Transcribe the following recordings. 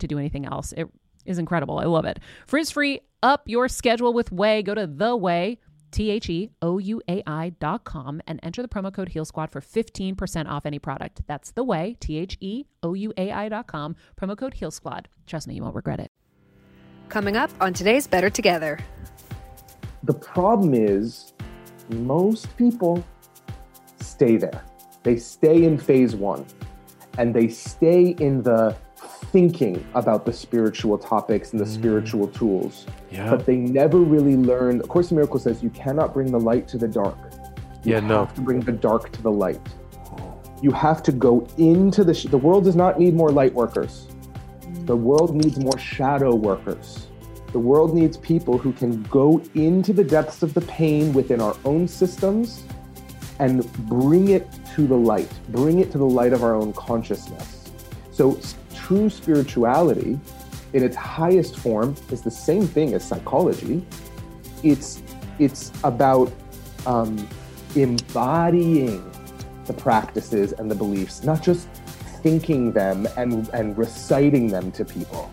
to do anything else. It is incredible. I love it. Frizz free, up your schedule with Ouai. Go to the Ouai. T H E O U A I dot com and enter the promo code Heal Squad for 15% off any product. That's the Ouai, T H E O U A I dot com, promo code Heal Squad. Trust me, you won't regret it. Coming up on today's Better Together. The problem is, most people stay there. They stay in phase one and they stay in the thinking about the spiritual topics and the mm. spiritual tools. Yeah. But they never really learn. Of Course in Miracles says you cannot bring the light to the dark. You yeah, no. You have to bring the dark to the light. You have to go into the. Sh- the world does not need more light workers. The world needs more shadow workers. The world needs people who can go into the depths of the pain within our own systems and bring it to the light, bring it to the light of our own consciousness. So, true spirituality in its highest form is the same thing as psychology. It's, it's about um, embodying the practices and the beliefs, not just thinking them and, and reciting them to people.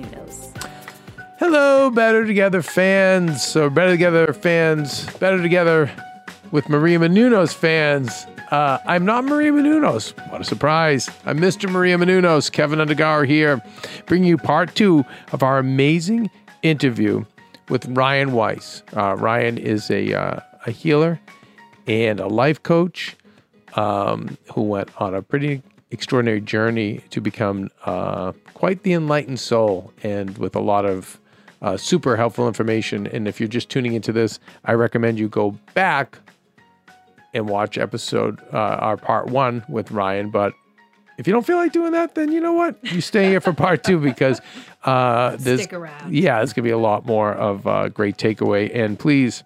Hello, Better Together fans, or Better Together fans, Better Together with Maria Menounos fans. Uh, I'm not Maria Menounos. What a surprise. I'm Mr. Maria Menounos, Kevin Undergaro here, bringing you part two of our amazing interview with Ryan Weiss. Uh, Ryan is a, uh, a healer and a life coach um, who went on a pretty extraordinary journey to become uh, quite the enlightened soul and with a lot of uh, super helpful information. And if you're just tuning into this, I recommend you go back and watch episode uh, our part one with Ryan. But if you don't feel like doing that, then you know what? You stay here for part two because uh, there's Stick around. yeah, there's gonna be a lot more of uh, great takeaway. And please,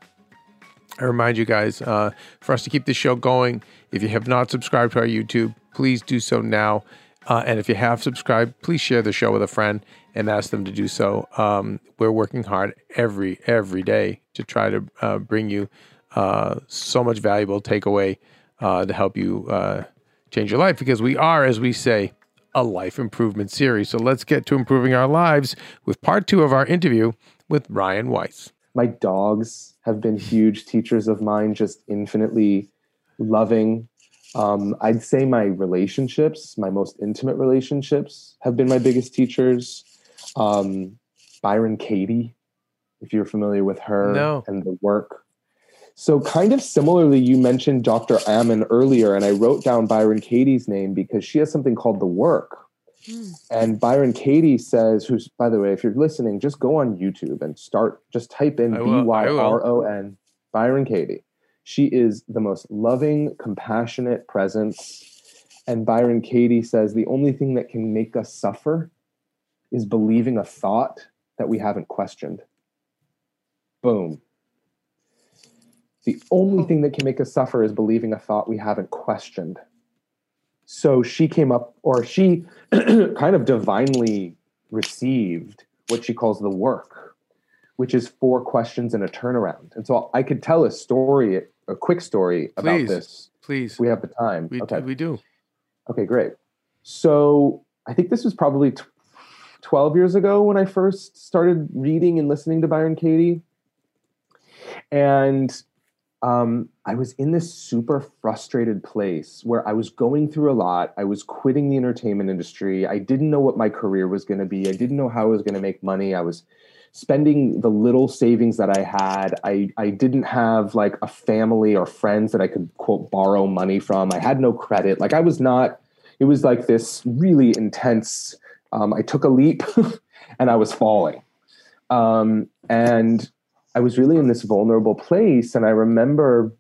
I remind you guys uh, for us to keep this show going. If you have not subscribed to our YouTube, please do so now. Uh, and if you have subscribed, please share the show with a friend and ask them to do so. Um, we're working hard every every day to try to uh, bring you uh, so much valuable takeaway uh, to help you uh, change your life because we are, as we say, a life improvement series. So let's get to improving our lives with part two of our interview with Ryan Weiss. My dogs have been huge teachers of mine, just infinitely loving. Um, I'd say my relationships, my most intimate relationships, have been my biggest teachers. Um, Byron Katie, if you're familiar with her No. and the work. So, kind of similarly, you mentioned Dr. Amen earlier, and I wrote down Byron Katie's name because she has something called The Work. And Byron Katie says, who's, by the way, if you're listening, just go on YouTube and start, just type in I B will, I Y will. R O N, Byron Katie. She is the most loving, compassionate presence. And Byron Katie says, the only thing that can make us suffer is believing a thought that we haven't questioned. Boom. The only thing that can make us suffer is believing a thought we haven't questioned. So she came up, or she kind of divinely received what she calls the work, which is four questions and a turnaround. And so I could tell a story, a quick story about this. Please. We have the time. We, okay. we do. Okay, great. So I think this was probably t- 12 years ago when I first started reading and listening to Byron Katie. And um, I was in this super frustrated place where I was going through a lot. I was quitting the entertainment industry. I didn't know what my career was going to be. I didn't know how I was going to make money. I was spending the little savings that I had. I, I didn't have like a family or friends that I could quote borrow money from. I had no credit. Like I was not, it was like this really intense. Um, I took a leap and I was falling. Um, and I was really in this vulnerable place. And I remember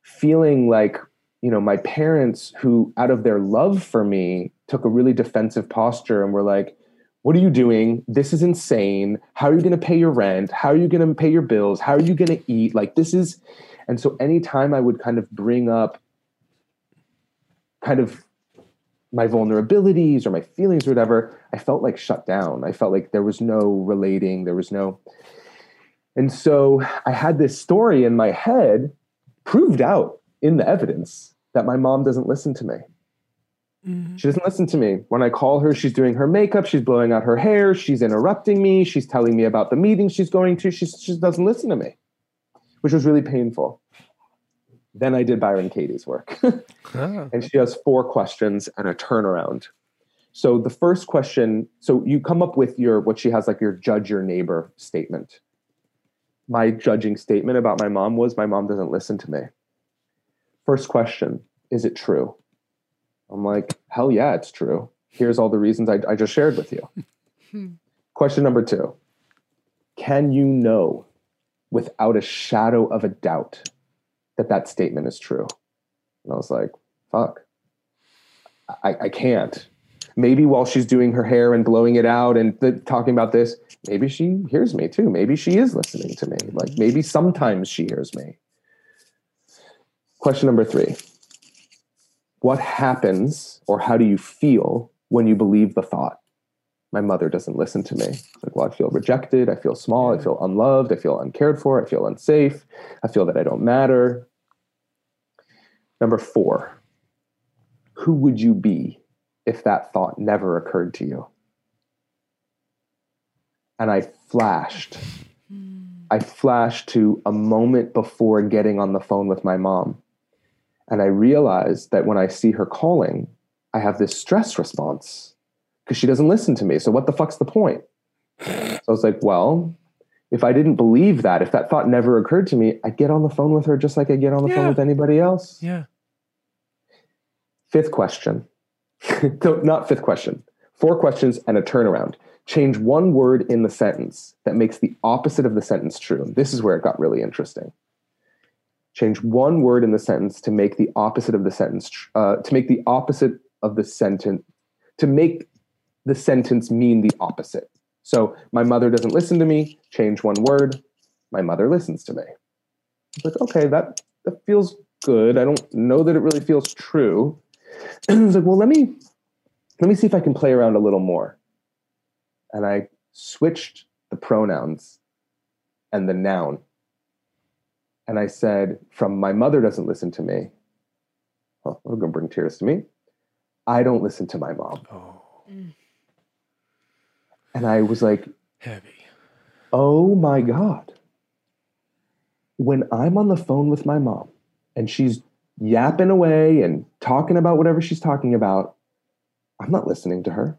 feeling like, you know, my parents, who out of their love for me, took a really defensive posture and were like, what are you doing? This is insane. How are you going to pay your rent? How are you going to pay your bills? How are you going to eat? Like, this is. And so, anytime I would kind of bring up kind of my vulnerabilities or my feelings or whatever, I felt like shut down. I felt like there was no relating, there was no. And so I had this story in my head proved out in the evidence that my mom doesn't listen to me. She doesn't listen to me. When I call her, she's doing her makeup, she's blowing out her hair, she's interrupting me, she's telling me about the meeting she's going to. She she just doesn't listen to me, which was really painful. Then I did Byron Katie's work. Ah. and she has four questions and a turnaround. So the first question, so you come up with your what she has like your judge your neighbor statement. My judging statement about my mom was my mom doesn't listen to me. First question, is it true? I'm like, hell yeah, it's true. Here's all the reasons I, I just shared with you. Hmm. Question number two Can you know without a shadow of a doubt that that statement is true? And I was like, fuck, I, I can't. Maybe while she's doing her hair and blowing it out and th- talking about this, maybe she hears me too. Maybe she is listening to me. Like maybe sometimes she hears me. Question number three What happens or how do you feel when you believe the thought? My mother doesn't listen to me. It's like, well, I feel rejected. I feel small. I feel unloved. I feel uncared for. I feel unsafe. I feel that I don't matter. Number four, who would you be if that thought never occurred to you? And I flashed. Hmm. I flashed to a moment before getting on the phone with my mom. And I realized that when I see her calling, I have this stress response because she doesn't listen to me. So, what the fuck's the point? So I was like, well, if I didn't believe that, if that thought never occurred to me, I'd get on the phone with her just like I get on the phone with anybody else. Yeah. Fifth question. no, not fifth question. Four questions and a turnaround. Change one word in the sentence that makes the opposite of the sentence true. This is where it got really interesting. Change one word in the sentence to make the opposite of the sentence, uh, to make the opposite of the sentence, to make the sentence mean the opposite. So, my mother doesn't listen to me. Change one word. My mother listens to me. It's like, okay, that, that feels good. I don't know that it really feels true. And I was like, well, let me let me see if I can play around a little more. And I switched the pronouns and the noun. And I said, from my mother doesn't listen to me. Oh, we're gonna bring tears to me. I don't listen to my mom. Oh, mm. And I was like, heavy. oh my God. When I'm on the phone with my mom and she's yapping away and talking about whatever she's talking about, I'm not listening to her.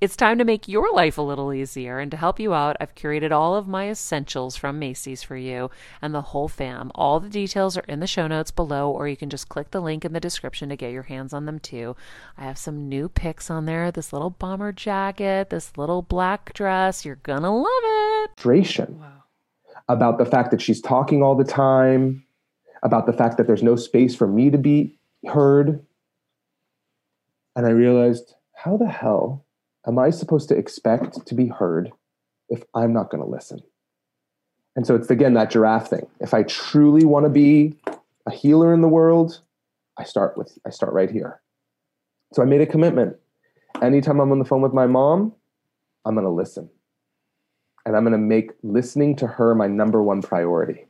it's time to make your life a little easier. And to help you out, I've curated all of my essentials from Macy's for you and the whole fam. All the details are in the show notes below, or you can just click the link in the description to get your hands on them too. I have some new picks on there this little bomber jacket, this little black dress. You're gonna love it. about the fact that she's talking all the time, about the fact that there's no space for me to be heard. And I realized, how the hell am I supposed to expect to be heard if I'm not going to listen? And so it's again that giraffe thing. If I truly want to be a healer in the world, I start with I start right here. So I made a commitment. Anytime I'm on the phone with my mom, I'm going to listen and I'm going to make listening to her my number one priority.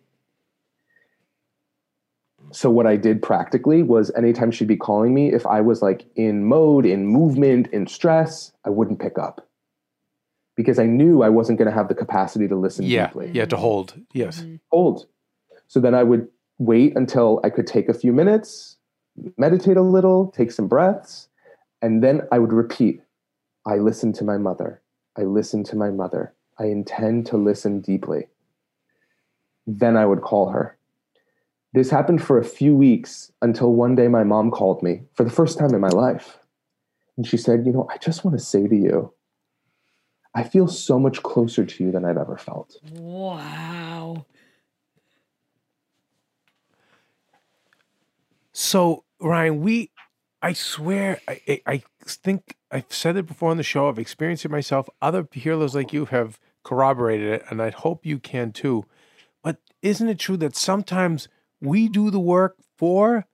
So, what I did practically was anytime she'd be calling me, if I was like in mode, in movement, in stress, I wouldn't pick up because I knew I wasn't going to have the capacity to listen Yeah, deeply. yeah, to hold. Yes. Mm-hmm. Hold. So then I would wait until I could take a few minutes, meditate a little, take some breaths, and then I would repeat I listen to my mother. I listen to my mother. I intend to listen deeply. Then I would call her. This happened for a few weeks until one day my mom called me for the first time in my life. And she said, You know, I just want to say to you, I feel so much closer to you than I've ever felt. Wow. So Ryan, we, I swear, I, I, I think I've said it before on the show. I've experienced it myself. Other healers like you have corroborated it, and I hope you can too. But isn't it true that sometimes we do the work for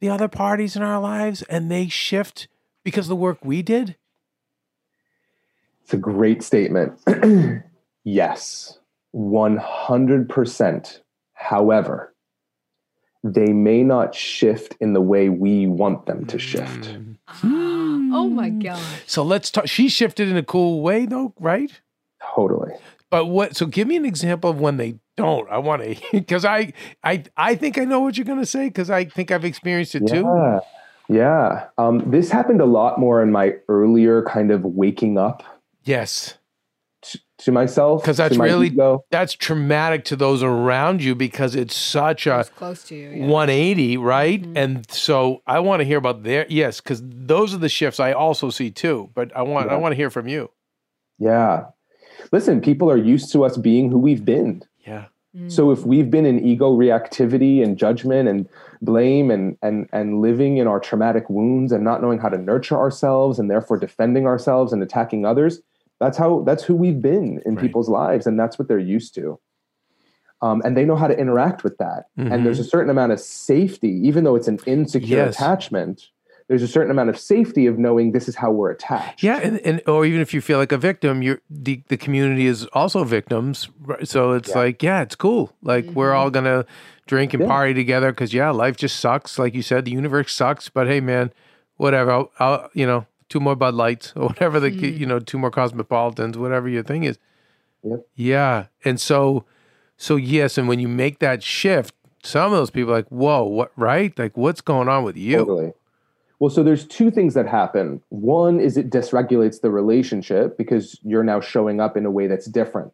the other parties in our lives, and they shift because of the work we did? It's a great statement. yes, 100%. However, they may not shift in the way we want them to shift. Mm. Oh my god. So let's talk. She shifted in a cool way, though, right? Totally. But what? So give me an example of when they don't. I want to, because I, I, I think I know what you're going to say because I think I've experienced it too. Yeah. Yeah. Um, this happened a lot more in my earlier kind of waking up Yes, t- to myself. 'Cause that's really- ego. that's traumatic to those around you because it's such a It's close to you. Yeah. 180, right? And so I want to hear about their yes, because those are the shifts I also see too. But I want I want to hear from you. Yeah. Listen, people are used to us being who we've been. Yeah, So if we've been in ego reactivity and judgment and blame and and and living in our traumatic wounds and not knowing how to nurture ourselves and therefore defending ourselves and attacking others, that's how that's who we've been in Right. people's lives and that's what they're used to. Um, and they know how to interact with that. And there's a certain amount of safety, even though it's an insecure Yes. attachment. There's a certain amount of safety of knowing this is how we're attached. yeah, and, and or even if you feel like a victim, you're the the community is also victims. right? So it's Yeah. like yeah, it's cool. Like we're mm-hmm. all gonna drink and Yeah. party together because yeah, life just sucks. Like you said, the universe sucks. But hey, man, whatever. I'll, I'll you know two more Bud Lights or whatever the mm-hmm. you know two more Cosmopolitans, whatever your thing is. Yep. Yeah, and so so yes, and when you make that shift, some of those people are like, whoa, what right? Like what's going on with you? Totally. Well, so there's two things that happen. One is it dysregulates the relationship because you're now showing up in a way that's different.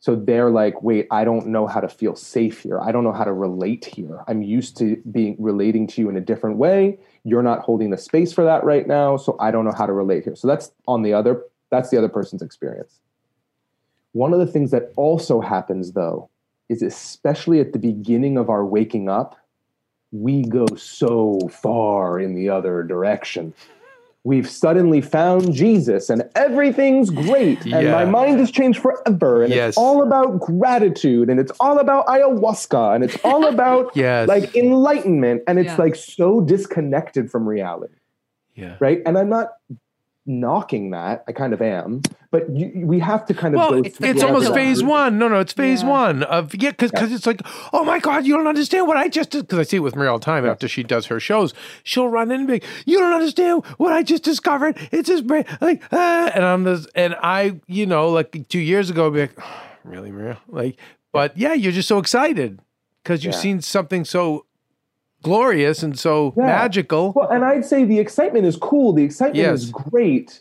So they're like, wait, I don't know how to feel safe here. I don't know how to relate here. I'm used to being relating to you in a different way. You're not holding the space for that right now, so I don't know how to relate here. So that's on the other that's the other person's experience. One of the things that also happens though is especially at the beginning of our waking up, we go so far in the other direction. We've suddenly found Jesus and everything's great. And Yeah. my mind has changed forever. And Yes. it's all about gratitude and it's all about ayahuasca and it's all about Yes. like enlightenment. And it's Yeah. like so disconnected from reality yeah. right? And I'm not knocking that. I kind of am, but you, we have to kind of Well, go. it's, through it's almost phase is. one. No, no, it's phase Yeah. one of yeah, because because it's like, oh my god, you don't understand what I just did. Because I see it with Maria all the time. After she does her shows, she'll run in and be, like, you don't understand what I just discovered. It's just brain, like, ah, and I'm this, and I, you know, like two years ago, I'd be like, really, Maria, like, but yeah, you're just so excited because you've Yeah. seen something so glorious and so Yeah. magical. Well, and I'd say the excitement is cool. The excitement Yes. is great.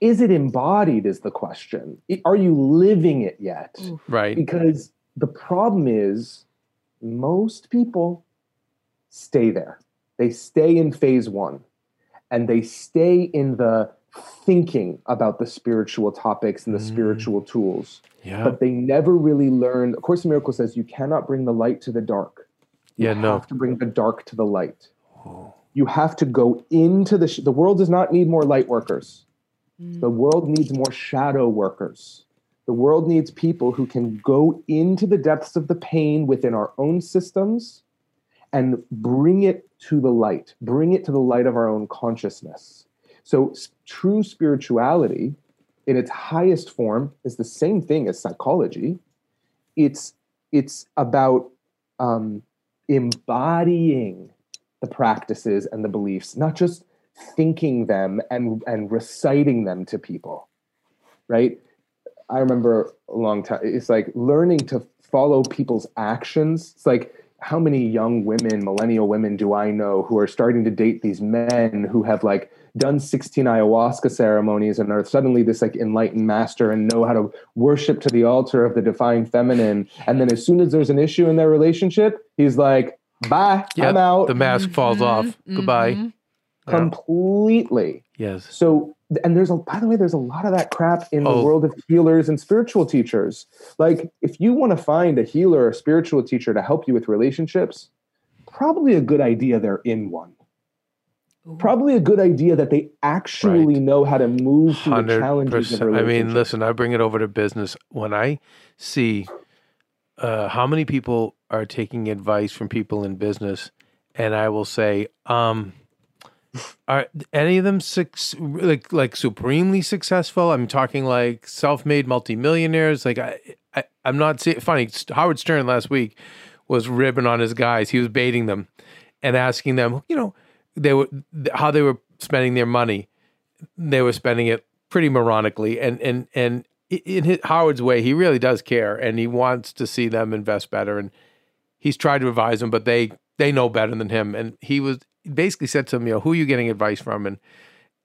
Is it embodied? Is the question. Are you living it yet? right. Because the problem is, most people stay there. They stay in phase one, and they stay in the thinking about the spiritual topics and the Mm. spiritual tools. Yeah. but they never really learn. Of course, in Miracle says you cannot bring the light to the dark. You Yeah, no. have to bring the dark to the light. You have to go into the. Sh- the world does not need more light workers. The world needs more shadow workers. The world needs people who can go into the depths of the pain within our own systems and bring it to the light, bring it to the light of our own consciousness. So, s- true spirituality in its highest form is the same thing as psychology. It's it's about um, embodying the practices and the beliefs, not just thinking them and and reciting them to people. Right? I remember a long time. It's like learning to follow people's actions. It's like how many young women, millennial women, do I know who are starting to date these men who have like done 16 ayahuasca ceremonies and are suddenly this like enlightened master and know how to worship to the altar of the divine feminine. And then as soon as there's an issue in their relationship, he's like, bye, Yeah, I'm out The mask falls off. Goodbye. mhm. Yeah. completely. Yes. So, and there's a, by the way, there's a lot of that crap in Oh. the world of healers and spiritual teachers. Like, if you want to find a healer or spiritual teacher to help you with relationships, probably a good idea they're in one. Probably a good idea that they actually Right. know how to move through the Hundred challenges of. I mean, listen. I bring it over to business when I see uh, how many people are taking advice from people in business, and I will say, um, are any of them six, like like supremely successful? I'm talking like self-made multimillionaires. Like I, I I'm not see, funny. Howard Stern last week was ribbing on his guys. He was baiting them and asking them, you know, they were how they were spending their money they were spending it pretty moronically. And and and in his, Howard's way he really does care and he wants to see them invest better. And he's tried to advise them but they they know better than him. And he was basically said to them you know who are you getting advice from? And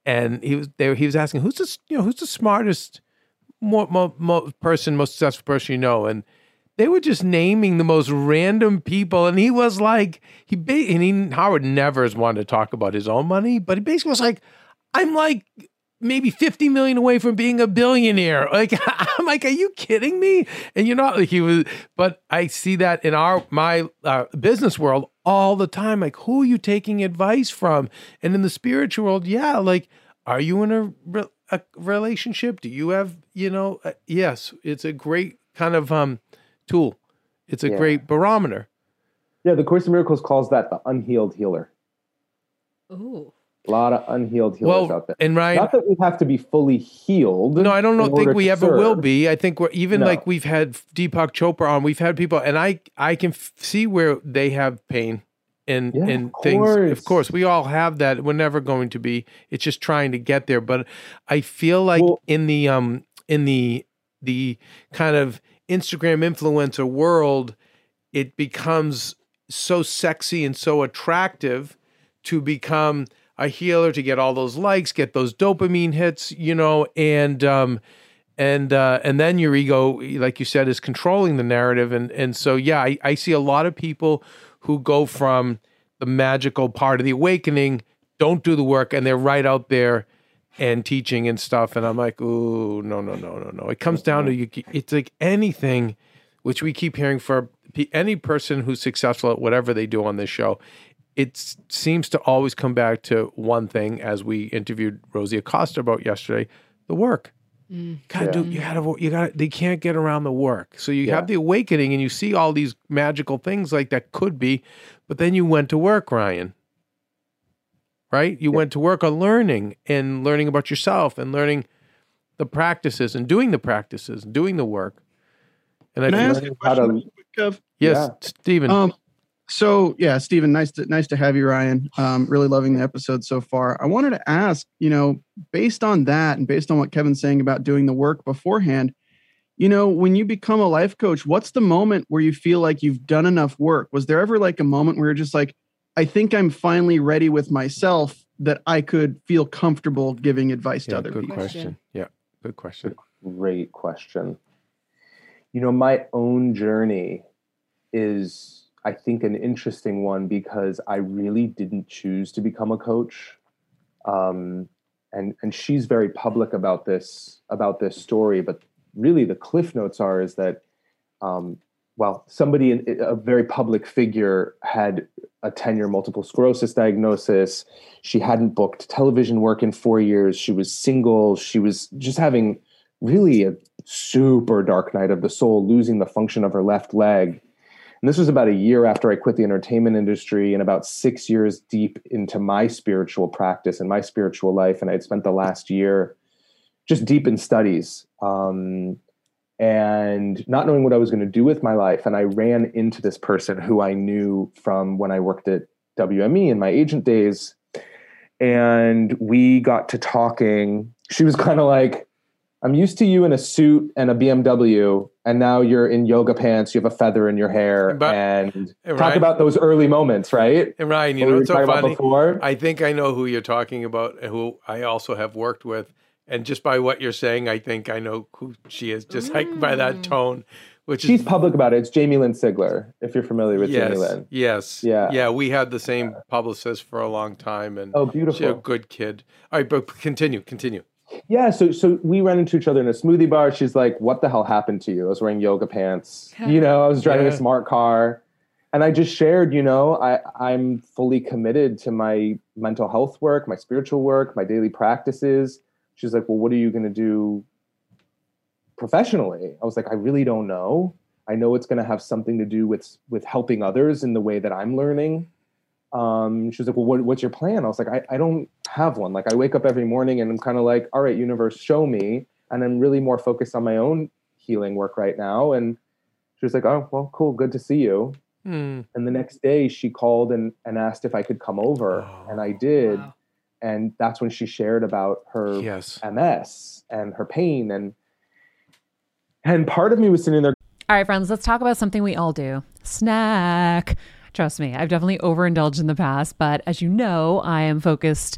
and he was they, he was asking who's the you know who's the smartest more, more, more person most successful person you know? And they were just naming the most random people, and he was like, he and he Howard never has wanted to talk about his own money, but he basically was like, I'm like maybe 50 million away from being a billionaire. Like I'm like, are you kidding me? And you're not like he was, but I see that in our my uh, business world all the time. Like, who are you taking advice from? And in the spiritual world, yeah, like, are you in a, re- a relationship? Do you have, you know, uh, yes, it's a great kind of um tool. It's a Yeah. great barometer. yeah, the Course in Miracles calls that the unhealed healer. Ooh. A lot of unhealed healers Well, out there. and Ryan, Not that we have to be fully healed. No, I don't know, think we to ever will be. I think we're even No. like we've had Deepak Chopra on. We've had people, and I I can f- see where they have pain and Yeah, and of things. Of course. course, we all have that. We're never going to be. It's just trying to get there. But I feel like Well- in the um in the the kind of Instagram influencer world, it becomes so sexy and so attractive to become a healer to get all those likes, get those dopamine hits, you know, and um and uh, and then your ego, like you said, is controlling the narrative, and and so yeah, I, I see a lot of people who go from the magical part of the awakening, don't do the work, and they're right out there and teaching and stuff, and I'm like, ooh, no, no, no, no, no. It comes down to you. It's like anything, which we keep hearing for any person who's successful at whatever they do on this show. It seems to always come back to one thing, as we interviewed Rosie Acosta about yesterday: the work. Mm. Gotta do. You gotta. You gotta. They can't get around the work. So you Yeah. have the awakening, and you see all these magical things like that could be, but then you went to work, Ryan. Right? You went to work on learning and learning about yourself and learning the practices and doing the practices, and doing the work. And I Can I feel- ask a learning how to- quick, Kev? yes, Yeah. Stephen. Um, so yeah, Stephen, nice to nice to have you, Ryan. Um, really loving the episode so far. I wanted to ask, you know, based on that and based on what Kevin's saying about doing the work beforehand, you know, when you become a life coach, what's the moment where you feel like you've done enough work? Was there ever like a moment where you're just like, I think I'm finally ready with myself that I could feel comfortable giving advice to yeah, other good people? question. Yeah, good question. Great question. You know, my own journey is, I think, an interesting one because I really didn't choose to become a coach. Um, and and she's very public about this about this story, but really the cliff notes are is that um, well, somebody in a very public figure had a 10 year multiple sclerosis diagnosis. She hadn't booked television work in four years. She was single. She was just having really a super dark night of the soul, losing the function of her left leg. And this was about a year after I quit the entertainment industry and about six years deep into my spiritual practice and my spiritual life. And I'd spent the last year just deep in studies. Um, and not knowing what I was going to do with my life. And I ran into this person who I knew from when I worked at WME in my agent days. And we got to talking. She was kind of like, I'm used to you in a suit and a BMW, and now you're in yoga pants, you have a feather in your hair, But- and and talk about those early moments, right? And Ryan, you What know what's so funny? before? I think I know who you're talking about, who I also have worked with. And just by what you're saying, I think I know who she is. Just like by that mm. tone, which She's is public about it. It's Jamie Lynn Sigler, if you're familiar with yes, Jamie Lynn. yes, Yeah. yeah. We had the same publicist for a long time, and Oh, she's a beautiful. good kid. All right, but continue, continue. Yeah, so so we ran into each other in a smoothie bar. She's like, "What the hell happened to you?" I was wearing yoga pants. You know, I was driving Yeah. a smart car, and I just shared. You know, I I'm fully committed to my mental health work, my spiritual work, my daily practices. She's like, "Well, what are you going to do professionally?" I was like, "I really don't know. I know it's going to have something to do with with helping others in the way that I'm learning." um, she was like, well, what, what's your plan? I was like, I, I don't have one. Like I wake up every morning and I'm kind of like, all right, universe, show me. And I'm really more focused on my own healing work right now. And she was like, oh, well, cool. Good to see you. Hmm. And the next day she called and, and asked if I could come over. And I did. Wow. And that's when she shared about her Yes. MS and her pain. And, and part of me was sitting there All right, friends, let's talk about something we all do snack. Trust me, I've definitely overindulged in the past, but as you know, I am focused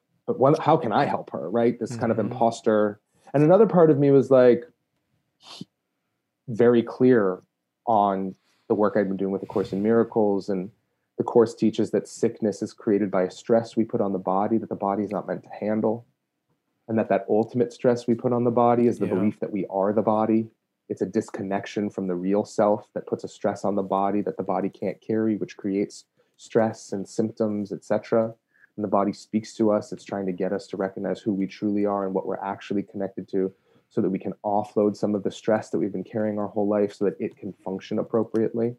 but what, how can I help her? Right? This kind of Mhm. imposter. And another part of me was like very clear on the work I'd been doing with the Course in Miracles and the course teaches that sickness is created by a stress we put on the body that the body is not meant to handle and that that ultimate stress we put on the body is the Yeah. belief that we are the body It's a disconnection from the real self that puts a stress on the body that the body can't carry, which creates stress and symptoms, etc. And the body speaks to us. It's trying to get us to recognize who we truly are and what we're actually connected to so that we can offload some of the stress that we've been carrying our whole life so that it can function appropriately.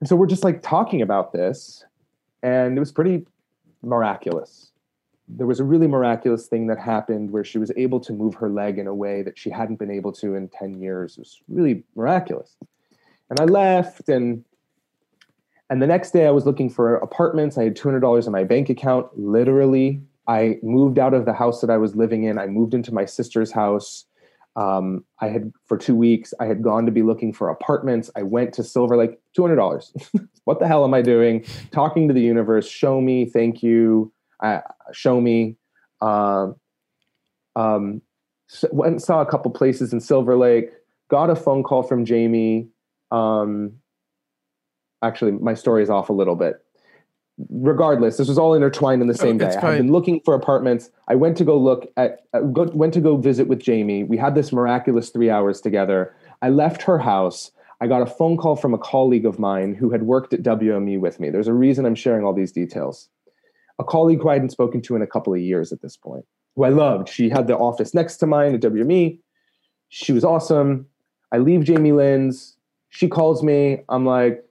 And so we're just like talking about this, and it was pretty miraculous. There was a really miraculous thing that happened where she was able to move her leg in a way that she hadn't been able to in 10 years. It was really miraculous. And I left and and the next day I was looking for apartments. I had $200 in my bank account. Literally, I moved out of the house that I was living in. I moved into my sister's house. Um, I had for two weeks. I had gone to be looking for apartments. I went to Silver Lake, two hundred dollars. what the hell am I doing? Talking to the universe. Show me. Thank you. Uh, show me. Uh, um, so went and saw a couple places in Silver Lake. Got a phone call from Jamie. Um, actually, my story is off a little bit regardless, this was all intertwined in the same oh, day. I had been looking for apartments. I went to go look at, uh, go, went to go visit with Jamie. We had this miraculous three hours together. I left her house. I got a phone call from a colleague of mine who had worked at WME with me. There's a reason I'm sharing all these details. A colleague who I hadn't spoken to in a couple of years at this point, who I loved. She had the office next to mine at WME. She was awesome. I leave Jamie Lynn's. She calls me. I'm like,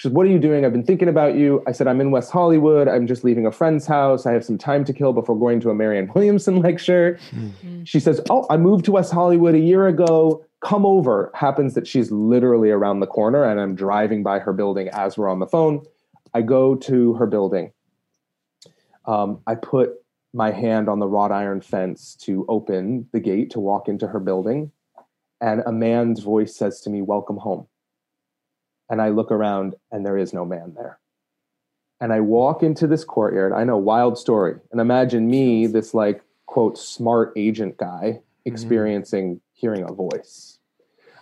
she said, What are you doing? I've been thinking about you. I said, I'm in West Hollywood. I'm just leaving a friend's house. I have some time to kill before going to a Marianne Williamson lecture. Mm-hmm. She says, Oh, I moved to West Hollywood a year ago. Come over. Happens that she's literally around the corner and I'm driving by her building as we're on the phone. I go to her building. Um, I put my hand on the wrought iron fence to open the gate to walk into her building. And a man's voice says to me, Welcome home and I look around and there is no man there. And I walk into this courtyard. I know, wild story. And imagine me, this like, quote, smart agent guy, mm-hmm. experiencing mm-hmm. hearing a voice.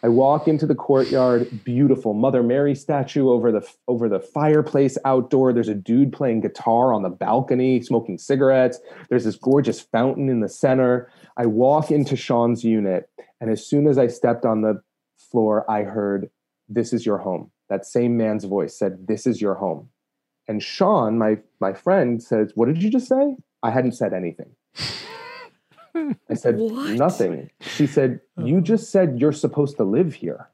I walk into the courtyard, beautiful Mother Mary statue over the over the fireplace outdoor. There's a dude playing guitar on the balcony, smoking cigarettes. There's this gorgeous fountain in the center. I walk into Sean's unit, and as soon as I stepped on the floor, I heard, "This is your home." That same man's voice said, This is your home. And Sean, my, my friend, says, What did you just say? I hadn't said anything. I said, what? Nothing. She said, You uh-huh. just said you're supposed to live here.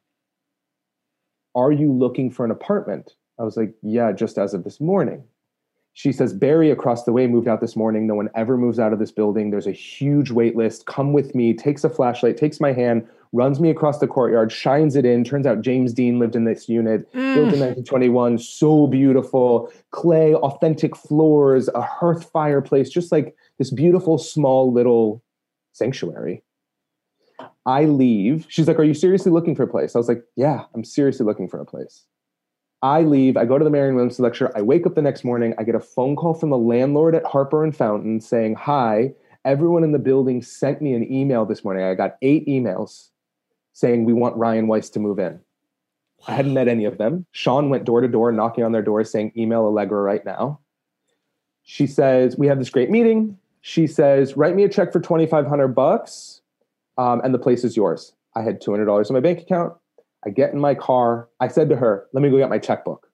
Are you looking for an apartment? I was like, Yeah, just as of this morning. She says, Barry across the way moved out this morning. No one ever moves out of this building. There's a huge wait list. Come with me, takes a flashlight, takes my hand, runs me across the courtyard, shines it in. Turns out James Dean lived in this unit, mm. built in 1921. So beautiful, clay, authentic floors, a hearth fireplace, just like this beautiful, small little sanctuary. I leave. She's like, Are you seriously looking for a place? I was like, Yeah, I'm seriously looking for a place. I leave. I go to the Marianne Williamson lecture. I wake up the next morning. I get a phone call from the landlord at Harper and Fountain saying, Hi, everyone in the building sent me an email this morning. I got eight emails saying we want Ryan Weiss to move in. I hadn't met any of them. Sean went door to door knocking on their doors saying, email Allegra right now. She says, we have this great meeting. She says, write me a check for 2,500 bucks um, and the place is yours. I had $200 in my bank account. I get in my car. I said to her, let me go get my checkbook.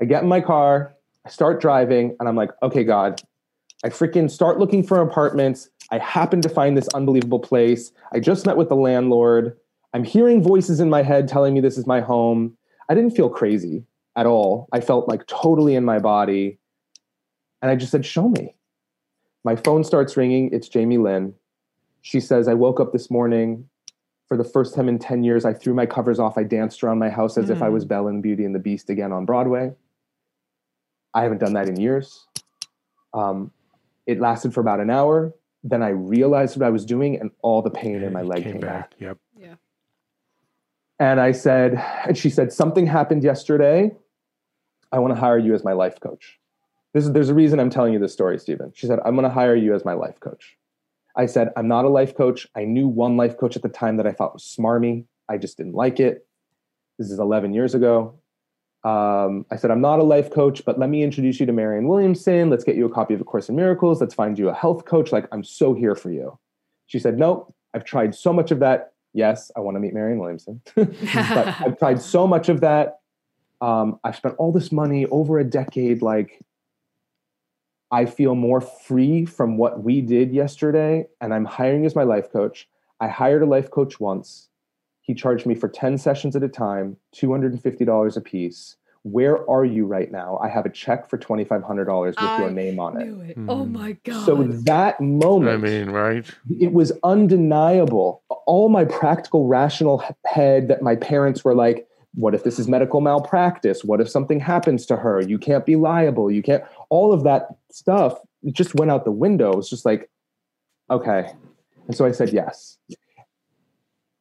I get in my car. I start driving and I'm like, okay, God, I freaking start looking for apartments. I happen to find this unbelievable place. I just met with the landlord. I'm hearing voices in my head telling me this is my home. I didn't feel crazy at all. I felt like totally in my body. And I just said, Show me. My phone starts ringing. It's Jamie Lynn. She says, I woke up this morning. For the first time in 10 years, I threw my covers off. I danced around my house as mm. if I was mm. Belle in Beauty and the Beast again on Broadway. I haven't done that in years. Um, it lasted for about an hour. Then I realized what I was doing, and all the pain in my leg came, came back. back. Yep. Yeah. And I said, and she said, something happened yesterday. I want to hire you as my life coach. This is, there's a reason I'm telling you this story, Stephen. She said, I'm going to hire you as my life coach. I said, I'm not a life coach. I knew one life coach at the time that I thought was smarmy. I just didn't like it. This is 11 years ago. Um, I said, I'm not a life coach, but let me introduce you to Marianne Williamson. Let's get you a copy of A Course in Miracles. Let's find you a health coach. Like, I'm so here for you. She said, Nope, I've tried so much of that. yes, I want to meet Marianne Williamson. but I've tried so much of that. Um, I've spent all this money over a decade. Like, I feel more free from what we did yesterday, and I'm hiring as my life coach. I hired a life coach once. He charged me for 10 sessions at a time, $250 a piece. Where are you right now? I have a check for $2,500 with I your name on it. Knew it. Oh Hmm. my god. So that moment, I mean, right? it was undeniable. All my practical, rational head that my parents were like, what if this is medical malpractice? What if something happens to her? You can't be liable. You can't, all of that stuff just went out the window. It was just like, okay. And so I said yes.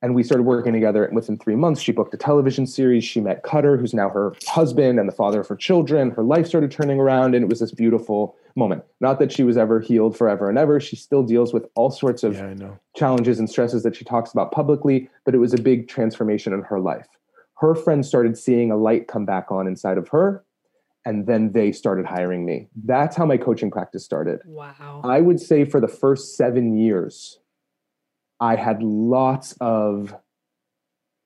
And we started working together. And within three months, she booked a television series. She met Cutter, who's now her husband and the father of her children. Her life started turning around, and it was this beautiful moment. Not that she was ever healed forever and ever. She still deals with all sorts of Yeah, challenges and stresses that she talks about publicly, but it was a big transformation in her life. Her friends started seeing a light come back on inside of her, and then they started hiring me. That's how my coaching practice started. wow. I would say for the first seven years, I had lots of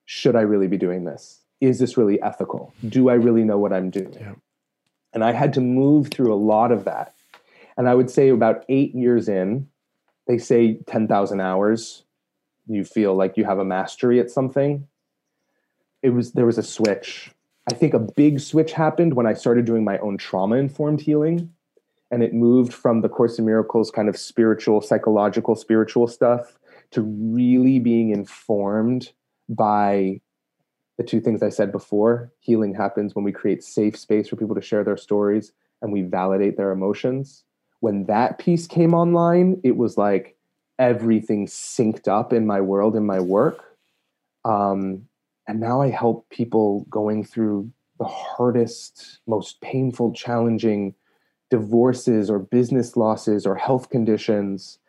should I really be doing this? Is this really ethical? Do I really know what I'm doing? Yeah. And I had to move through a lot of that. And I would say about eight years in, they say 10,000 hours, you feel like you have a mastery at something. It was, there was a switch. I think a big switch happened when I started doing my own trauma informed healing and it moved from the course in miracles kind of spiritual psychological spiritual stuff to really being informed by the two things i said before. Healing happens when we create safe space for people to share their stories and we validate their emotions. When that piece came online it was like everything synced up in my world in my work. Um, and now i help people going through the hardest most painful challenging divorces or business losses or health conditions,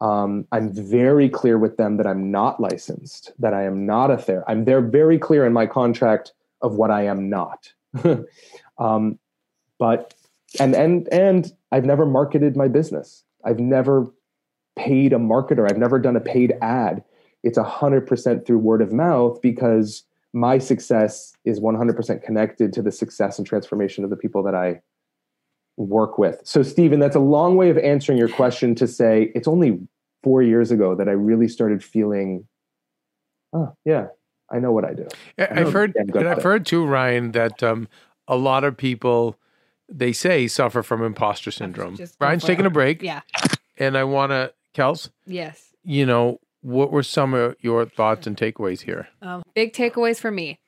um, I'm very clear with them that I'm not licensed, that I am not a therapist. I'm they're very clear in my contract of what I am not. um, but and and and I've never marketed my business. I've never paid a marketer. I've never done a paid ad. It's a hundred percent through word of mouth because my success is 100% connected to the success and transformation of the people that I work with. So, Stephen, that's a long way of answering your question to say it's only four years ago that I really started feeling, oh, yeah, I know what I do. I I I've, heard, I'm good and at I've heard too, Ryan, that um, a lot of people they say suffer from imposter syndrome. Ryan's taking it. a break, Yeah. and I want to, Kels, Yes. you know, what were some of your thoughts and takeaways here? Um, big takeaways for me.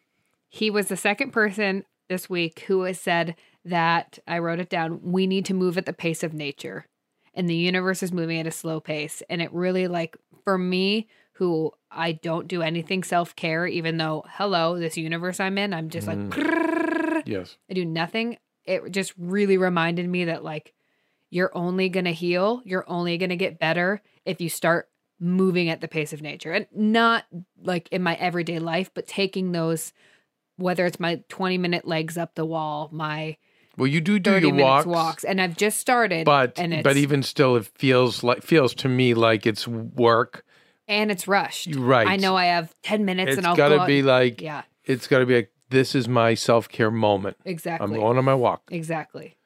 He was the second person this week who has said that I wrote it down. We need to move at the pace of nature, and the universe is moving at a slow pace. And it really, like, for me, who I don't do anything self care, even though, hello, this universe I'm in, I'm just like, Yes. I do nothing. It just really reminded me that like you're only going to heal, you're only going to get better if you start moving at the pace of nature. And not like in my everyday life, but taking those whether it's my 20 minute legs up the wall, my Well, you do do your walks, walks. and I've just started but and it's but even still, it feels like feels to me like it's work. and it's rushed. Right. I know I have 10 minutes It's and I'll gotta out- be like Yeah, it's got to be like this is my self care moment. exactly. I'm going on my walk. exactly.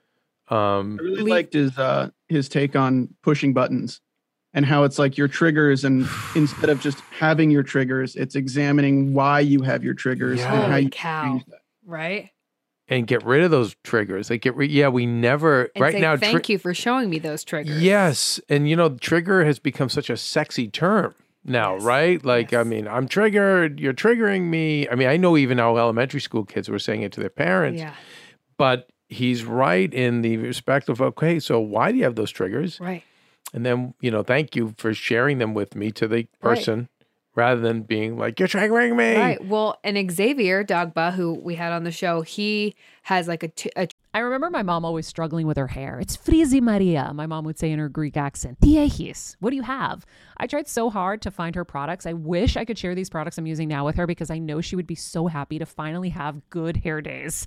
Um, I really Le- liked his uh, his take on pushing buttons and how it's like your triggers, and instead of just having your triggers, it's examining why you have your triggers Yeah. and how you cow. change that. Right? and get rid of those triggers. Like get rid. Yeah, we never And right say, now. thank you for showing me those triggers. Yes, and you know, trigger has become such a sexy term now, Yes. right? Like, I mean, I'm triggered. You're triggering me. I mean, I know even now elementary school kids were saying it to their parents, Yeah. but he's right in the respect of okay, so why do you have those triggers? Right. And then you know, thank you for sharing them with me to the person. Rather than being like you're triggering me, Right. Well, and Xavier Dagba, who we had on the show, he has like a, t- a I remember my mom always struggling with her hair. It's frizzy Maria, my mom would say in her Greek accent. Diehis, what do you have? I tried so hard to find her products. I wish I could share these products I'm using now with her because I know she would be so happy to finally have good hair days.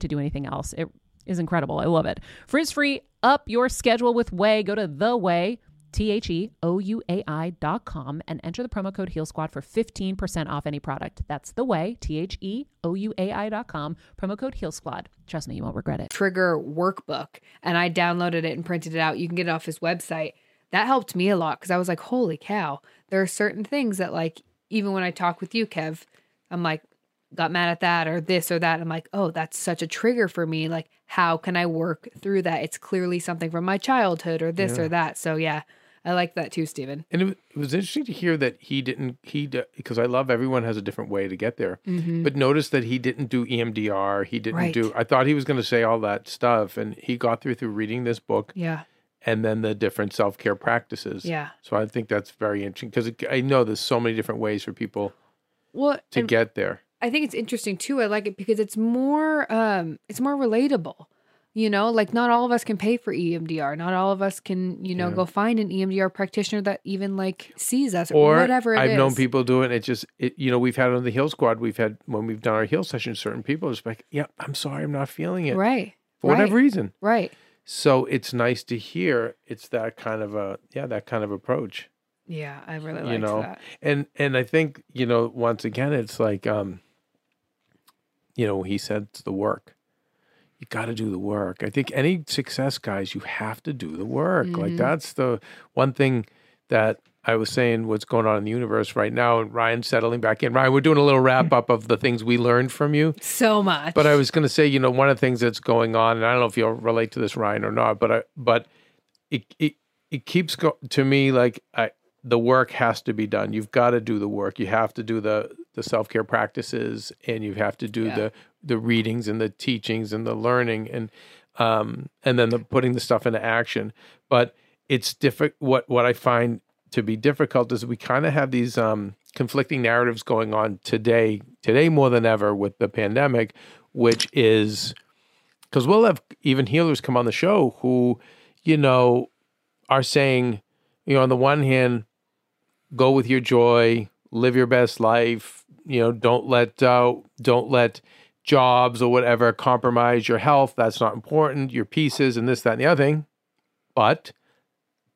to do anything else. It is incredible. I love it. Frizz free, up your schedule with Ouai. Go to the Ouai. T H E O U A I dot com and enter the promo code Heal Squad for 15% off any product. That's the Ouai, T H E O U A I dot com, promo code Heal Squad. Trust me, you won't regret it. Trigger workbook and I downloaded it and printed it out. You can get it off his website. That helped me a lot because I was like, holy cow, there are certain things that, like, even when I talk with you, Kev, I'm like, got mad at that or this or that. I'm like, oh, that's such a trigger for me. Like, how can I work through that? It's clearly something from my childhood or this Yeah. or that. So, yeah, I like that too, Steven. And it, it was interesting to hear that he didn't, he, because I love everyone has a different way to get there. Mm-hmm. But notice that he didn't do EMDR. He didn't Right. do, I thought he was going to say all that stuff. And he got through through reading this book Yeah. and then the different self care practices. Yeah. So I think that's very interesting because I know there's so many different ways for people Well, to get there. I think it's interesting too. I like it because it's more um it's more relatable. You know, like not all of us can pay for EMDR. Not all of us can, you know, Yeah. go find an EMDR practitioner that even like sees us or, Or whatever it I've known people do it. And it just, it, you know, we've had on the Heal Squad, we've had, when we've done our Heal sessions, certain people are just like, yeah, I'm sorry, I'm not feeling it Right. for whatever reason. Right. So it's nice to hear it's that kind of a, yeah, that kind of approach. Yeah, I really You know, that. and and I think you know once again it's like um you know he said it's the work you got to do the work I think any success guys you have to do the work like Mhm. that's the one thing that I was saying what's going on in the universe right now and Ryan settling back in Ryan we're doing a little wrap up of the things we learned from you So much. but I was going to say, you know, one of the things that's going on, and I don't know if you'll relate to this, Ryan, or not, but I, but it it it keeps go to me like I, the work has to be done. You've got to do the work. You have to do the the self care practices, and you have to do Yeah. the the readings and the teachings and the learning, and um and then the putting the stuff into action. But it's difficult. What what I find to be difficult is we kind of have these um conflicting narratives going on today today more than ever with the pandemic which is because we'll have even healers come on the show who you know are saying you know on the one hand go with your joy live your best life you know don't let uh, don't let jobs or whatever compromise your health that's not important your pieces and this that and the other thing but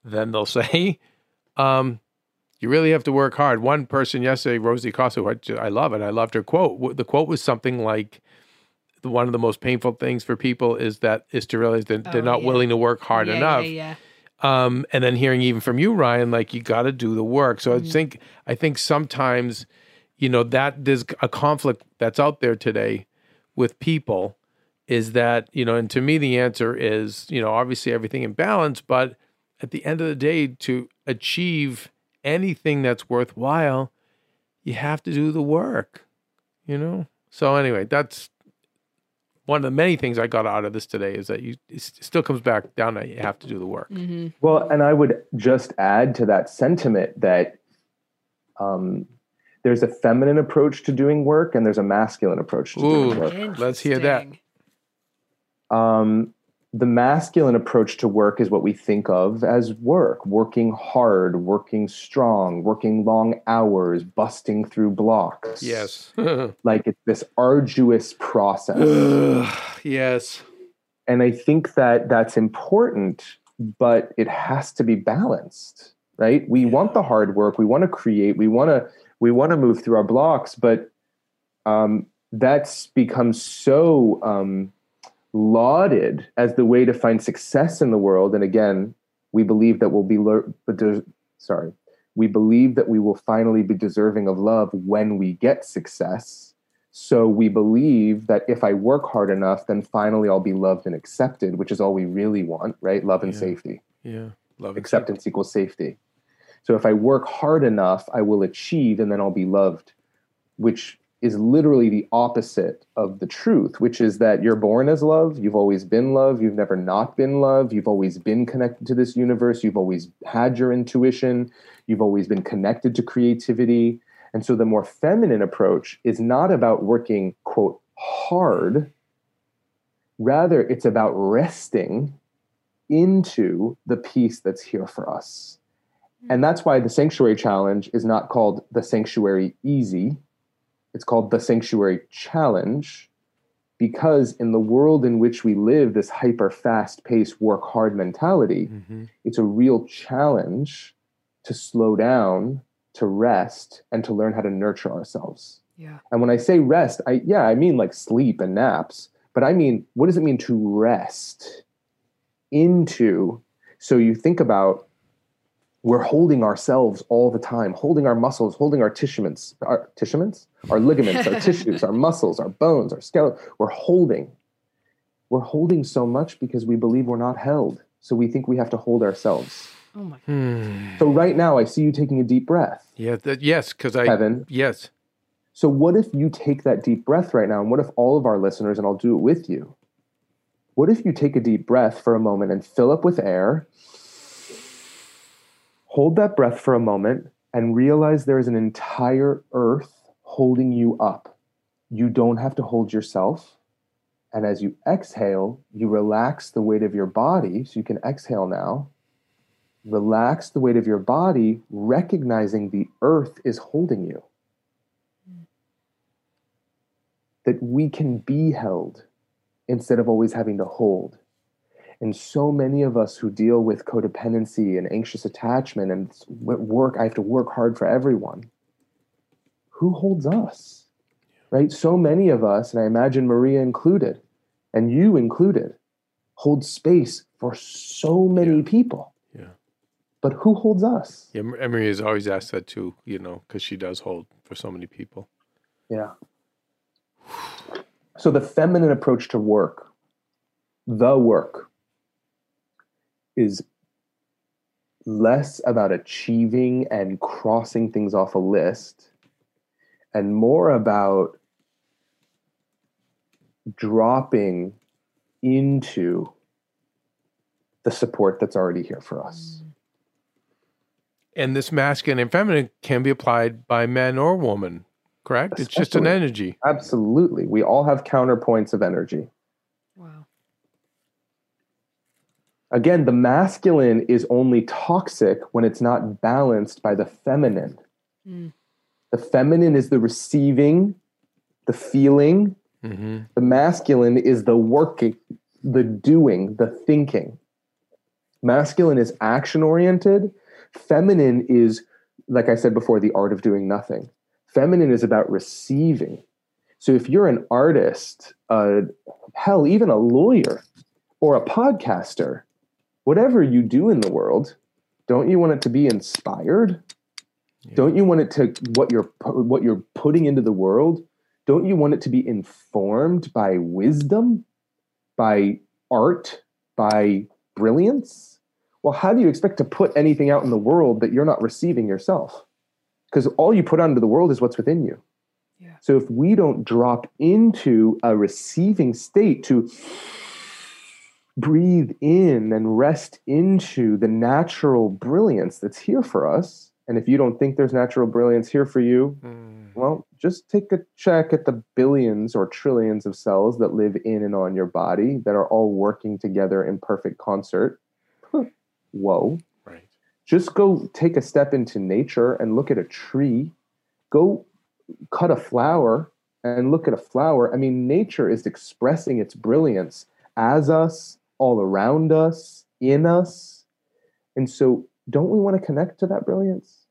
then they'll say um you really have to work hard. One person yesterday, Rosie Costa, who I, I love, and I loved her quote. The quote was something like, "One of the most painful things for people is that is to realize that they're Oh, not yeah. willing to work hard yeah, enough." Yeah, yeah. um, and then hearing even from you, Ryan, like you got to do the work. So Mm-hmm. I think I think sometimes, you know, that there's a conflict that's out there today with people. Is that you know, and to me the answer is you know obviously everything in balance, but at the end of the day, to achieve anything that's worthwhile, you have to do the work. You know. So anyway, that's one of the many things I got out of this today is that you it still comes back down that you have to do the work. hmm Well, and I would just add to that sentiment that um, there's a feminine approach to doing work and there's a masculine approach to doing Ooh. work. Let's hear that. Um, the masculine approach to work is what we think of as work working hard, working strong, working long hours, busting through blocks. Yes. Like it's this arduous process. yes. and I think that that's important, but it has to be balanced, right? We want the hard work, we want to create, we want to we want to move through our blocks, but um, that's become so um, lauded as the way to find success in the world. And again, we believe that we'll be but there's- sorry, we believe that we will finally be deserving of love when we get success. So we believe that if I work hard enough, then finally I'll be loved and accepted, which is all we really want, right? Love and Yeah. safety. Yeah. Love. Acceptance equals safety. So if I work hard enough, I will achieve and then I'll be loved, which is literally the opposite of the truth, which is that you're born as love, you've always been love, you've never not been love, you've always been connected to this universe, you've always had your intuition, you've always been connected to creativity. And so the more feminine approach is not about working, quote, hard. Rather, it's about resting into the peace that's here for us. And that's why the sanctuary challenge is not called the sanctuary easy. It's called the sanctuary challenge because in the world in which we live, this hyper fast paced work hard mentality, Mm-hmm. it's a real challenge to slow down, to rest, and to learn how to nurture ourselves. Yeah. And when I say rest, I yeah, I mean like sleep and naps, but I mean what does it mean to rest into? So you think about we're holding ourselves all the time, holding our muscles, holding our tissuements, our tissuements, our ligaments, our tissues, our muscles, our bones, our skeleton. We're holding. We're holding so much because we believe we're not held. So we think we have to hold ourselves. Oh my. Hmm. So right now, I see you taking a deep breath, Yeah. That, yes, because I. Kevin. Yes. So, what if you take that deep breath right now? And what if all of our listeners, and I'll do it with you, what if you take a deep breath for a moment and fill up with air? Hold that breath for a moment and realize there is an entire earth holding you up. You don't have to hold yourself. And as you exhale, you relax the weight of your body. So you can exhale now. Relax the weight of your body, recognizing the earth is holding you that we can be held instead of always having to hold. And so many of us who deal with codependency and anxious attachment and work, I have to work hard for everyone. Who holds us? Right? So many of us, and I imagine Maria included, and you included, hold space for so many Yeah. people. Yeah. But who holds us? Yeah. Emery has always asked that too, you know, because she does hold for so many people. Yeah. So the feminine approach to work, the work, is less about achieving and crossing things off a list and more about dropping into the support that's already here for us. And this masculine and feminine can be applied by men or woman, correct? It's just an energy. Absolutely. We all have counterpoints of energy. Wow. Again, the masculine is only toxic when it's not balanced by the feminine. Mm. The feminine is the receiving, the feeling. hmm The masculine is the working, the doing, the thinking. Masculine is action oriented. Feminine is, like I said before, the art of doing nothing. Feminine is about receiving. So if you're an artist, uh, hell, even a lawyer or a podcaster, whatever you do in the world, don't you want it to be inspired? Don't you want it to what you're what you're putting into the world? Don't you want it to be informed by wisdom, by art, by brilliance? Well, how do you expect to put anything out in the world that you're not receiving yourself? Because all you put out into the world is what's within you. Yeah. So if we don't drop into a receiving state to breathe in and rest into the natural brilliance that's here for us, and if you don't think there's natural brilliance here for you, Mm. well, just take a check at the billions or trillions of cells that live in and on your body that are all working together in perfect concert. Whoa. Right. Just go take a step into nature and look at a tree. Go cut a flower and look at a flower. I mean, nature is expressing its brilliance as us, all around us, in us. And so, don't we want to connect to that brilliance?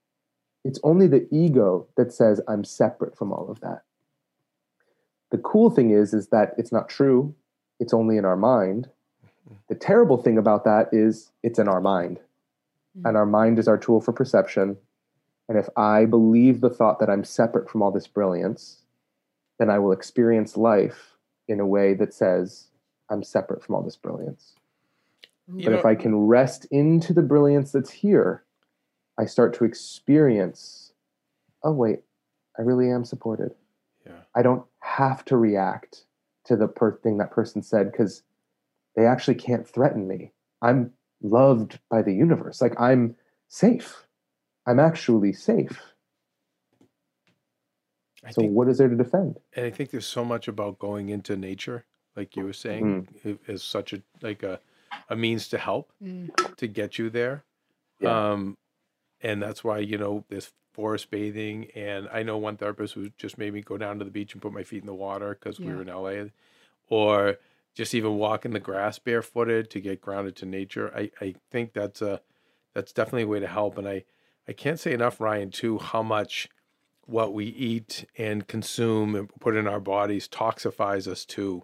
It's only the ego that says I'm separate from all of that. The cool thing is is that it's not true. It's only in our mind. Mm-hmm. The terrible thing about that is it's in our mind. Mm. And our mind is our tool for perception. And if I believe the thought that I'm separate from all this brilliance, then I will experience life in a way that says I'm separate from all this brilliance. You But know, if I can rest into the brilliance that's here, I start to experience, oh, wait, I really am supported. yeah. I don't have to react to the per- thing that person said because they actually can't threaten me. I'm loved by the universe. Like I'm safe. I'm actually safe. I So think, what is there to defend? and I think there's so much about going into nature, like you were saying, Mm. i- is such a like a a means to help Mm. to get you there. Yeah. Um, and that's why you know there's forest bathing, and I know one therapist who just made me go down to the beach and put my feet in the water because we were in LA, or just even walk in the grass barefooted to get grounded to nature. I I think that's a that's definitely a way to help, and I I can't say enough, Ryan, too, how much what we eat and consume and put in our bodies toxifies us too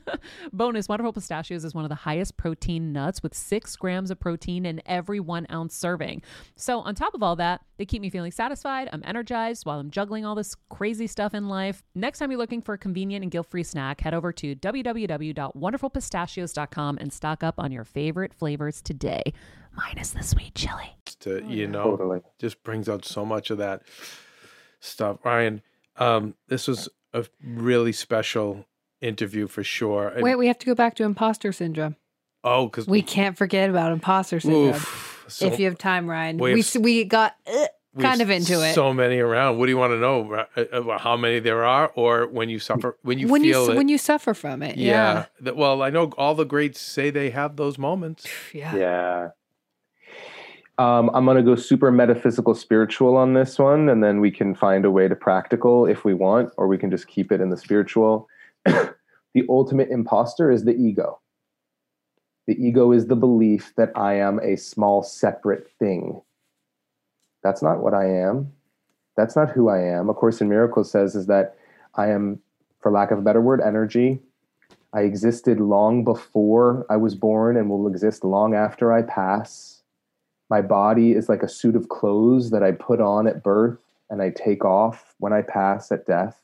Bonus Wonderful Pistachios is one of the highest protein nuts with six grams of protein in every one ounce serving. So, on top of all that, they keep me feeling satisfied. I'm energized while I'm juggling all this crazy stuff in life. Next time you're looking for a convenient and guilt free snack, head over to www.wonderfulpistachios.com and stock up on your favorite flavors today, minus the sweet chili. To you know, Totally. just brings out so much of that stuff. Ryan, um, this was a really special interview for sure. I- Wait, we have to go back to imposter syndrome. oh, because We can't forget about imposter syndrome. oof, so, if you have time, Ryan. we We have s we got uh, we kind of into it. So many around. What do you want to know uh, about how many there are, or when you suffer, when you when feel s- it? when you suffer from it. yeah. Yeah. Well, I know all the greats say they have those moments. Yeah. Yeah. Um, I'm going to go super metaphysical spiritual on this one, and then we can find a way to practical if we want, or we can just keep it in the spiritual. the ultimate imposter is the ego. The ego is the belief that I am a small, separate thing. That's not what I am. That's not who I am. A Course in Miracles says is that I am, for lack of a better word, energy. I existed long before I was born and will exist long after I pass. My body is like a suit of clothes that I put on at birth and I take off when I pass at death.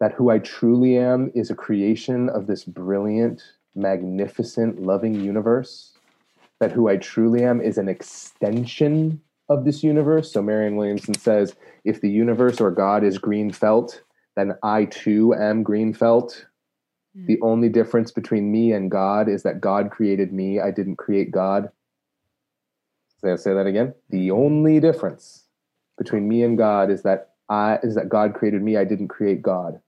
That who I truly am is a creation of this brilliant, magnificent, loving universe. That who I truly am is an extension of this universe. So Marianne Williamson says if the universe or God is green felt, then I too am green felt. Hmm. The only difference between me and God is that God created me. I didn't create God. Say, say that again. The only difference between me and God is that I is that God created me. I didn't create God.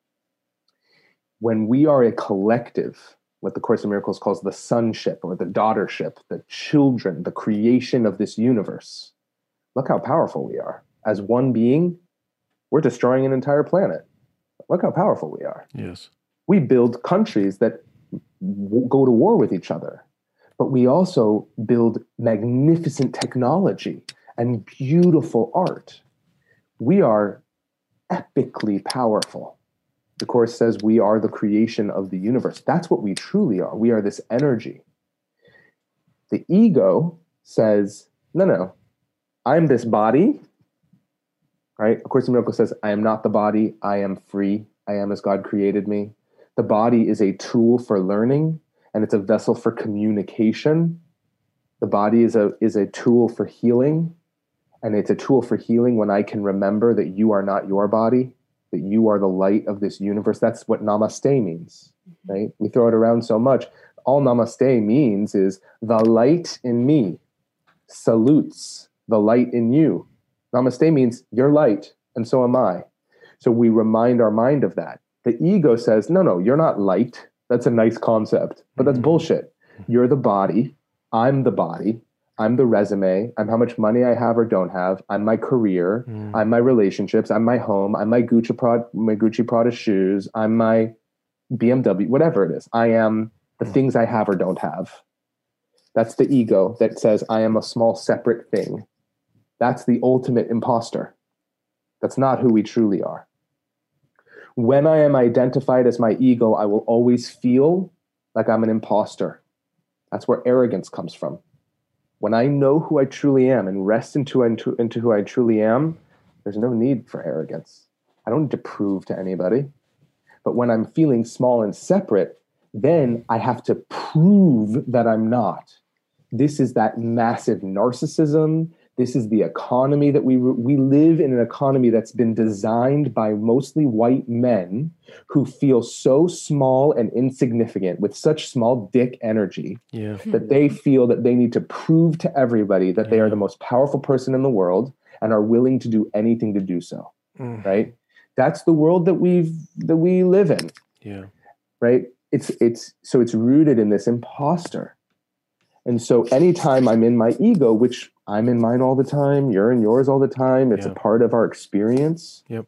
When we are a collective, what the Course in Miracles calls the sonship or the daughtership, the children, the creation of this universe. Look how powerful we are. As one being, we're destroying an entire planet. Look how powerful we are Yes. we build countries that w- go to war with each other but we also build magnificent technology and beautiful art we are epically powerful the course says we are the creation of the universe. That's what we truly are. We are this energy. The ego says no no i'm this body right? Of course the miracle says i am not the body. I am free. I am as god created me. The body is a tool for learning and it's a vessel for communication. The body is a is a tool for healing and it's a tool for healing when i can remember that you are not your body that you are the light of this universe that's what namaste means right we throw it around so much all namaste means is the light in me salutes the light in you namaste means you're light and so am i so we remind our mind of that the ego says, no, no, you're not light. That's a nice concept, but that's Mhm. bullshit. You're the body. I'm the body. I'm the resume. I'm how much money I have or don't have. I'm my career. Mm. I'm my relationships. I'm my home. I'm my Gucci Prada, my Gucci Prada shoes. I'm my BMW, whatever it is. I am the things I have or don't have. That's the ego that says, I am a small separate thing. That's the ultimate imposter. That's not who we truly are. When I am identified as my ego, I will always feel like I'm an imposter. That's where arrogance comes from. When I know who I truly am and rest into, into, into who I truly am, there's no need for arrogance. I don't need to prove to anybody. But when I'm feeling small and separate, then I have to prove that I'm not. This is that massive narcissism. This is the economy that we we live in an economy that's been designed by mostly white men who feel so small and insignificant with such small dick energy Yeah. that they feel that they need to prove to everybody that they are the most powerful person in the world and are willing to do anything to do so Mm. right that's the world that we've that we live in Yeah. right it's it's so it's rooted in this imposter and so anytime i'm in my ego which i'm in mine all the time you're in yours all the time it's Yeah. a part of our experience Yep.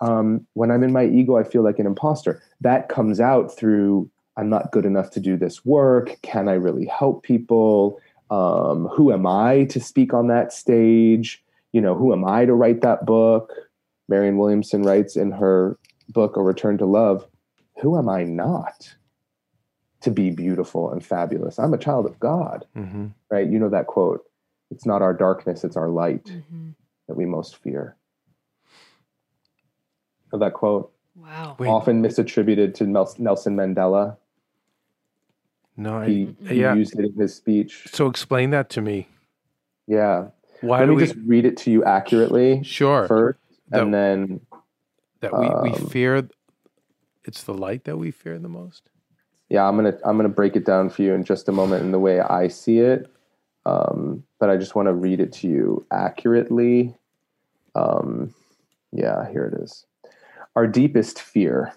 um, when i'm in my ego i feel like an imposter that comes out through i'm not good enough to do this work can i really help people um, who am i to speak on that stage you know who am i to write that book Marianne Williamson writes in her book a return to love who am I not to be beautiful and fabulous? I'm a child of God, hmm right? You know that quote. It's not our darkness, it's our light Mm-hmm. that we most fear. Know that quote, Wow. Wait. often misattributed to Nelson Mandela. No. I, He, he yeah. used it in his speech. So explain that to me. Yeah. Why Let do me we? just read it to you accurately sure. first, That- and then that we, we um, fear. It's the light that we fear the most. yeah i'm gonna i'm gonna break it down for you in just a moment in the way i see it um, but i just want to read it to you accurately. Um, yeah here it is. Our deepest fear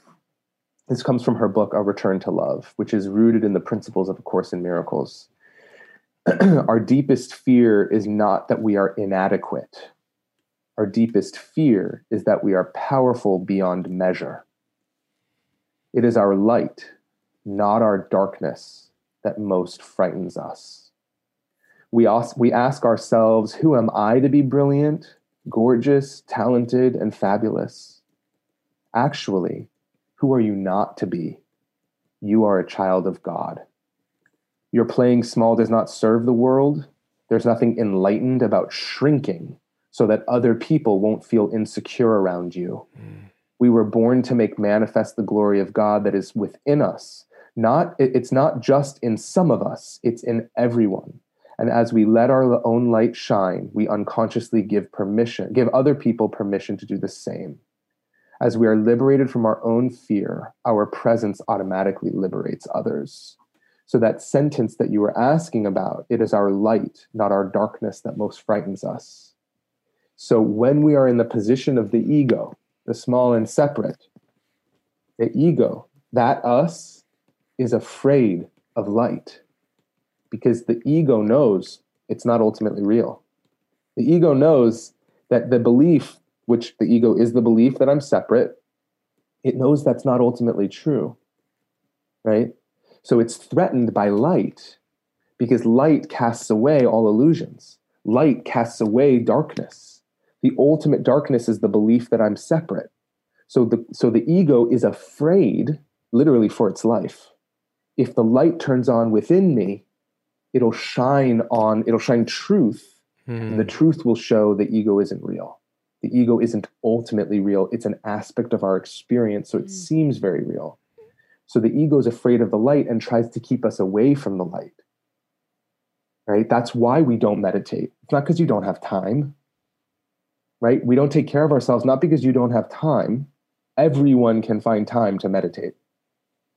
this comes from her book a return to love which is rooted in the principles of a course in miracles. Our deepest fear is not that we are inadequate. Our deepest fear is that we are powerful beyond measure. It is our light not our darkness that most frightens us. We ask, we ask ourselves, who am I to be brilliant, gorgeous, talented, and fabulous? Actually, who are you not to be? You are a child of God. Your playing small does not serve the world. There's nothing enlightened about shrinking so that other people won't feel insecure around you. Hmm. We were born to make manifest the glory of God that is within us not it's not just in some of us it's in everyone and as we let our own light shine we unconsciously give permission give other people permission to do the same. As we are liberated from our own fear our presence automatically liberates others. So that sentence that you were asking about it is our light not our darkness that most frightens us. So when we are in the position of the ego the small and separate the ego that us is afraid of light because the ego knows it's not ultimately real. The ego knows that the belief, which the ego is the belief that I'm separate, it knows that's not ultimately true. Right? So it's threatened by light because light casts away all illusions. Light casts away darkness. The ultimate darkness is the belief that I'm separate. So the so the ego is afraid literally for its life if the light turns on within me, it'll shine on, it'll shine truth. And the hmm. truth will show the ego isn't real. The ego isn't ultimately real. It's an aspect of our experience. So it hmm. seems very real. So the ego is afraid of the light and tries to keep us away from the light. Right? That's why we don't meditate. It's not because you don't have time. Right? We don't take care of ourselves, not because you don't have time. Everyone can find time to meditate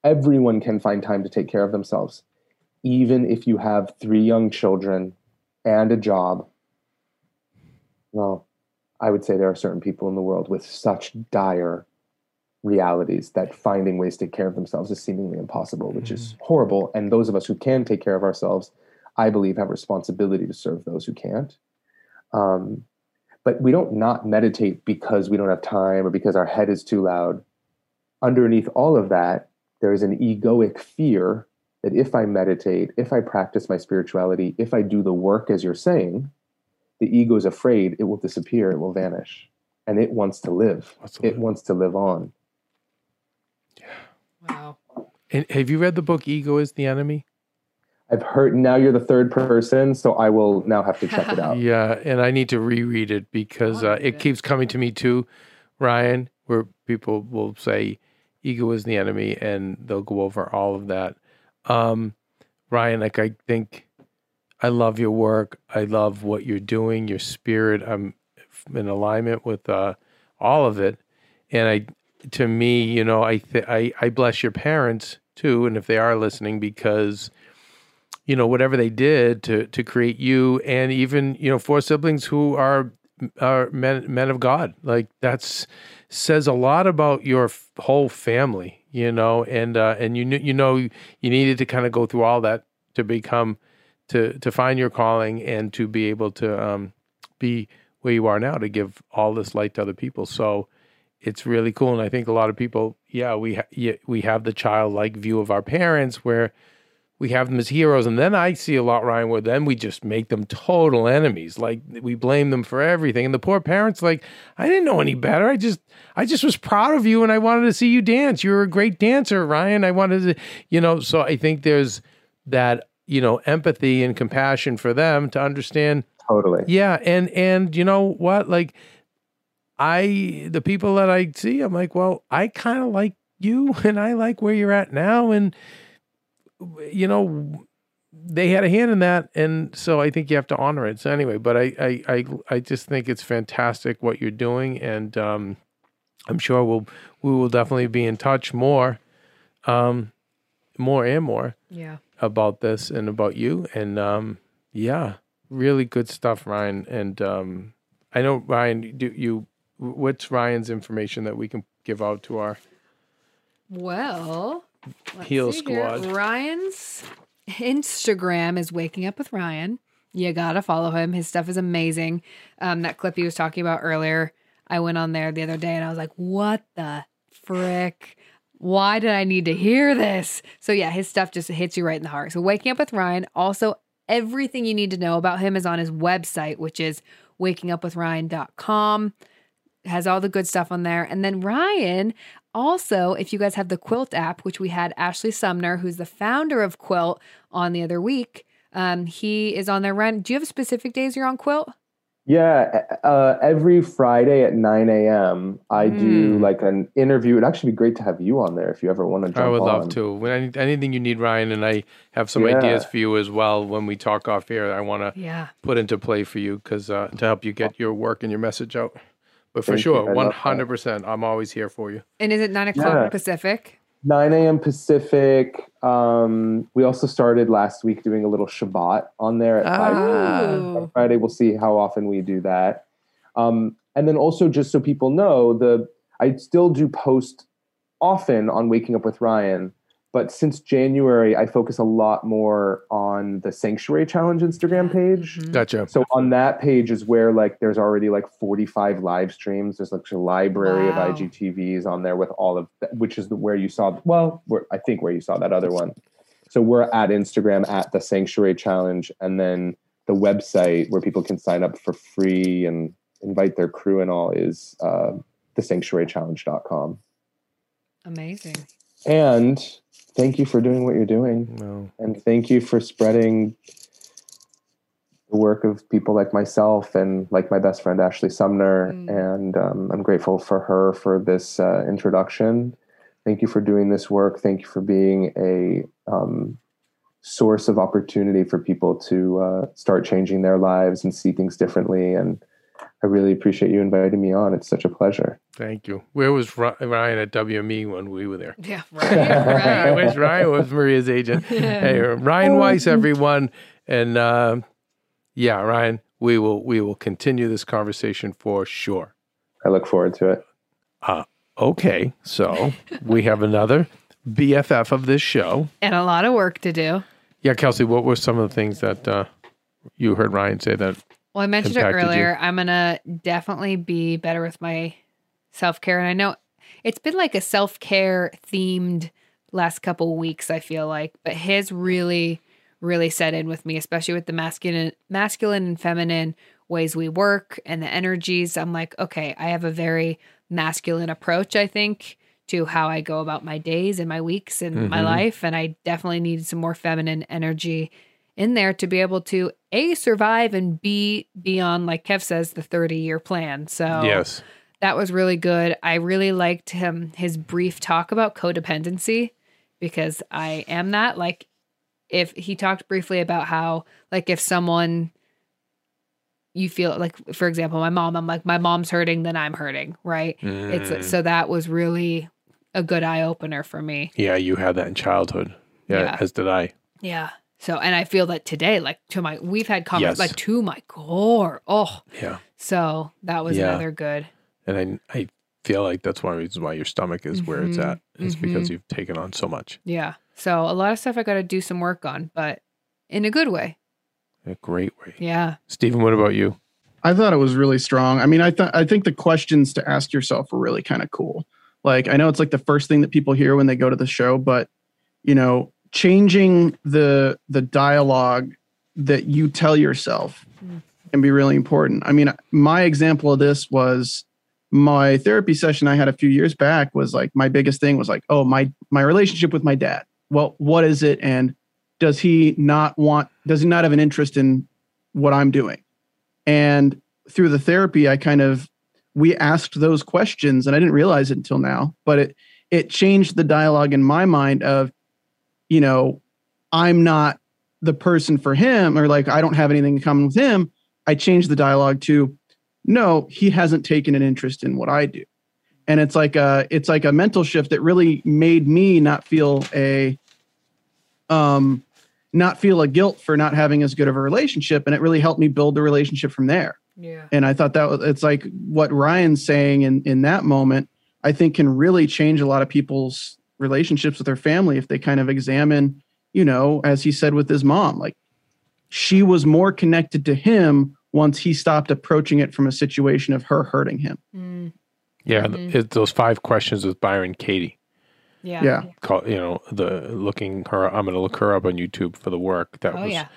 everyone can find time to take care of themselves, even if you have three young children and a job. Well, I would say there are certain people in the world with such dire realities that finding ways to take care of themselves is seemingly impossible, which is horrible. And those of us who can take care of ourselves, I believe, have responsibility to serve those who can't. Um, but we don't not meditate because we don't have time or because our head is too loud. Underneath all of that, there is an egoic fear that if I meditate, if I practice my spirituality, if I do the work as you're saying, the ego is afraid it will disappear, it will vanish. And it wants to live. Wants to it live. wants to live on. Wow. And have you read the book Ego is the Enemy? I've heard now you're the third person, so I will now have to check it out. Yeah, and I need to reread it because uh, it it. keeps coming to me too, Ryan, where people will say ego is the enemy and they'll go over all of that. Um, Ryan, like I think I love your work. I love what you're doing, your spirit. I'm in alignment with uh, all of it. And I to me, you know, I th- I I bless your parents too, and if they are listening, because you know whatever they did to to create you, and even you know four siblings who are are men men of God, like that's says a lot about your f- whole family, you know, and uh, and you kn- you know you needed to kind of go through all that to become to to find your calling and to be able to um, be where you are now to give all this light to other people. So it's really cool, and I think a lot of people, yeah, we ha- we have the childlike view of our parents where we have them as heroes, and then I see a lot, Ryan, where then we just make them total enemies. Like we blame them for everything, and the poor parents, like I didn't know any better. I just I just was proud of you, and I wanted to see you dance. You were a great dancer, Ryan. I wanted to, you know. So I think there's that you know empathy and compassion for them to understand Totally. yeah, and and you know what? Like I the people that I see, I'm like, well, I kind of like you and I like where you're at now and you know they had a hand in that and so I think you have to honor it. So anyway, but I I I, I just think it's fantastic what you're doing and um I'm sure we'll we will definitely be in touch more um more and more Yeah. about this and about you and um yeah really good stuff ryan and um i know ryan do you what's ryan's information that we can give out to our Well, let's Heal see here. Squad. Ryan's Instagram is Waking Up with Ryan. You gotta follow him. His stuff is amazing. Um, that clip he was talking about earlier, I went on there the other day and I was like, "What the frick? Why did I need to hear this?" So yeah, his stuff just hits you right in the heart. So Waking Up with Ryan. Also, everything you need to know about him is on his website, which is wakingupwithryan.com has all the good stuff on there. And then Ryan, also, if you guys have the Quilt app, which we had Ashley Sumner, who's the founder of Quilt, on the other week. Um, he is on there. run. do you have specific days you're on Quilt? Yeah, uh, every Friday at 9 a.m. I do Mm. like an interview. It'd actually be great to have you on there if you ever want to jump i would love to when any, anything you need ryan and i have some Yeah. ideas for you as well when we talk off here i want to Yeah. put into play for you because uh, to help you get your work and your message out but for Thank sure I love that. 100% i'm always here for you And is it nine o'clock Yeah. Pacific? 9 a.m. Pacific. Um, we also started last week doing a little Shabbat on there at 5 Oh. on Friday. We'll see how often we do that. Um, and then also, just so people know, the I still do post often on Waking Up with Ryan, but since January, I focus a lot more on the Sanctuary Challenge Instagram page. Mhm. gotcha So on that page is where like there's already like 45 live streams. There's like a library Wow. of IGTVs on there with all of that, which is the, where you saw well, where, I think where you saw that other one. So we're at Instagram at the Sanctuary Challenge, and then the website where people can sign up for free and invite their crew and all is uh, thesanctuarychallenge.com. Amazing. And thank you for doing what you're doing. no. And thank you for spreading the work of people like myself and like my best friend Ashley Sumner. Mm. And um, I'm grateful for her for this uh, introduction. Thank you for doing this work. Thank you for being a um, source of opportunity for people to uh, start changing their lives and see things differently. And I really appreciate you inviting me on. It's such a pleasure. Thank you. Where was Ryan at WME when we were there? Yeah. Right. I Right. Ryan was Maria's agent. Hey, uh, Ryan Weiss, everyone, and uh, yeah, Ryan, we will we will continue this conversation for sure. I look forward to it. Okay, so we have another BFF of this show. and a lot of work to do. Yeah, Kelsey, what were some of the things that uh, you heard Ryan say that? Well, I mentioned it impacted you? earlier. I'm gonna definitely be better with my self care, and I know it's been like a self care themed last couple weeks, I feel like. But his really, really set in with me, especially with the masculine masculine and feminine ways we work and the energies. I'm like, okay, I have a very masculine approach, I think, to how I go about my days and my weeks and my Mhm. life. And I definitely need some more feminine energy in there to be able to A survive and B be on, like Kev says, the 30 year plan. So Yes. that was really good. I really liked him his brief talk about codependency because I am that. Like if he talked briefly about how like if someone you feel like for example my mom I'm like my mom's hurting then I'm hurting, right? Mm. It's so that was really a good eye opener for me. Yeah, you had that in childhood. Yeah, Yeah. as did I. Yeah. So and I feel that today like to my we've had comments Yes. like to my core. Oh, Yeah. so that was Yeah. another good. And I, I feel like that's one reason why your stomach is where it's at. Mm-hmm. Is because mm-hmm. you've taken on so much. Yeah. So a lot of stuff I got to do some work on, but in a good way. A great way. Yeah. Stephen, what about you? I thought it was really strong. I mean, I thought I think the questions to ask yourself were really kind of cool. Like I know it's like the first thing that people hear when they go to the show, but you know, changing the the dialogue that you tell yourself Mm. can be really important. I mean, my example of this was my therapy session I had a few years back was like my biggest thing was like, oh, my my relationship with my dad. Well, what is it and does he not want does he not have an interest in what I'm doing? And through the therapy, I kind of we asked those questions, and I didn't realize it until now, but it it changed the dialogue in my mind of, you know, I'm not the person for him, or like I don't have anything in common with him. I change the dialogue to, no, he hasn't taken an interest in what I do, and it's like a it's like a mental shift that really made me not feel a um not feel a guilt for not having as good of a relationship and it really helped me build the relationship from there Yeah. and i thought that was it's like what ryan's saying in in that moment i think can really change a lot of people's relationships with their family if they kind of examine you know as he said with his mom like she was more connected to him once he stopped approaching it from a situation of her hurting him Mm, Yeah, Mhm. it's those five questions with Byron Katie. yeah. Yeah. Call you know the looking her. I'm going to look her up on YouTube for the work. That Oh was yeah.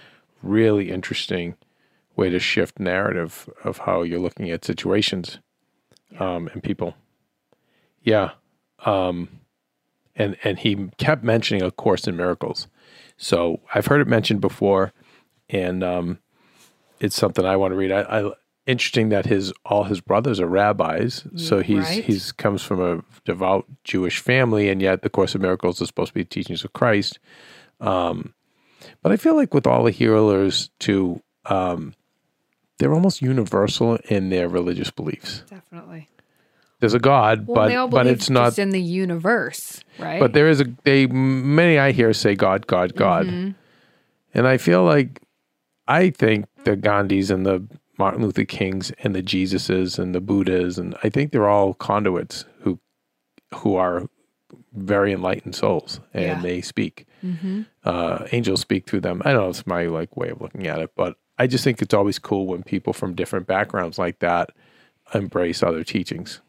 really interesting way to shift narrative of how you're looking at situations um, and people. Yeah, um, and and he kept mentioning a course in miracles. So I've heard it mentioned before, and um, it's something I want to read. I, I interesting that his all his brothers are rabbis, so Yeah, he's right. he's comes from a devout Jewish family, and yet the Course of Miracles is supposed to be teachings of Christ. Um, but I feel like with all the healers, too, um, they're almost universal in their religious beliefs. Definitely. There's a God, Well, but but it's not. just in the universe, right? But there is a they many I hear say God, God, God, Mhm. and I feel like I think the Gandhis and the Martin Luther Kings and the Jesuses and the Buddhas and I think they're all conduits who who are very enlightened souls and Yeah. they speak. Mhm. Uh, angels speak through them. I don't know. It's my like way of looking at it, but I just think it's always cool when people from different backgrounds like that embrace other teachings.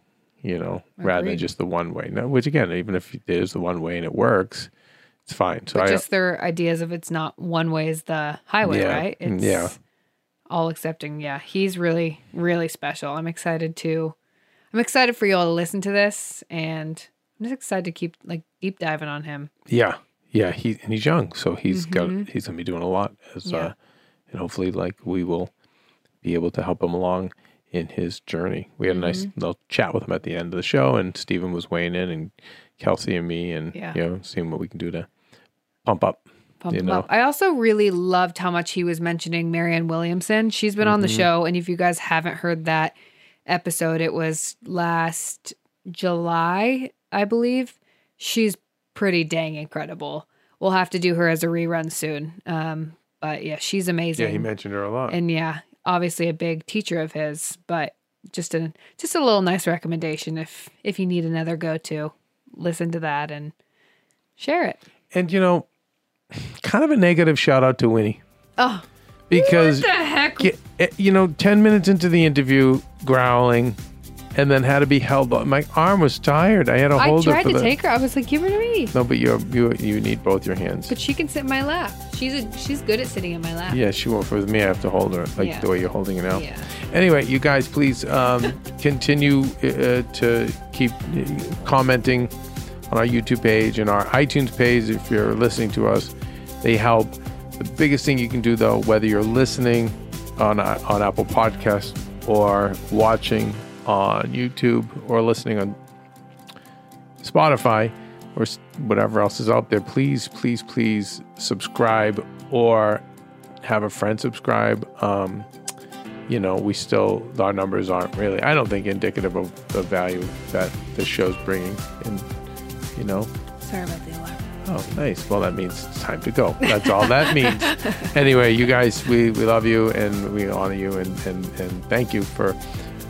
You know, rather than just the one way. Now, which again, even if it is the one way and it works, it's fine. So But I just their ideas of it's not one way is the highway, Yeah. right? Mm, It's yeah. all accepting. Yeah. He's really, really special. I'm excited to I'm excited for you all to listen to this and I'm just excited to keep like deep diving on him. Yeah, yeah. He and he's young, so he's Mhm. got he's gonna be doing a lot. As, Yeah. uh, and hopefully, like we will be able to help him along in his journey. We had a nice Mm-hmm. little chat with him at the end of the show, and Stephen was weighing in, and Kelsey and me, and Yeah. you know, seeing what we can do to pump up. Pump You know. up. I also really loved how much he was mentioning Marianne Williamson. She's been on the Mhm. show, and if you guys haven't heard that episode, it was last July, I believe. She's pretty dang incredible. We'll have to do her as a rerun soon. Um, but yeah, she's amazing. Yeah, he mentioned her a lot. and yeah, obviously a big teacher of his, but just a just a little nice recommendation if if you need another go to, listen to that and share it. and you know, kind of a negative shout out to Winnie Oh, because what the heck? Eh, you know, 10 minutes into the interview, growling, and then had to be held. Up my arm was tired. I had to I hold tried it for to the. take her. I was like, give her to me. no, but you you you need both your hands. But she can sit in my lap. She's a, she's good at sitting in my lap. Yeah, she won't. For me, I have to hold her like Yeah. the way you're holding it now. Yeah. Anyway, you guys, please um, continue uh, to keep uh, commenting on our YouTube page and our iTunes page if you're listening to us. They help. The biggest thing you can do, though, whether you're listening on uh, on Apple Podcast or watching on YouTube or listening on Spotify or whatever else is out there, please, please, please subscribe or have a friend subscribe. Um, you know, we still, our numbers aren't really, I don't think, indicative of the value that the show's bringing. And, you know, Sorry about the alarm. oh, nice. Well, that means it's time to go. That's all that means. anyway, you guys, we, we love you and we honor you and, and, and thank you for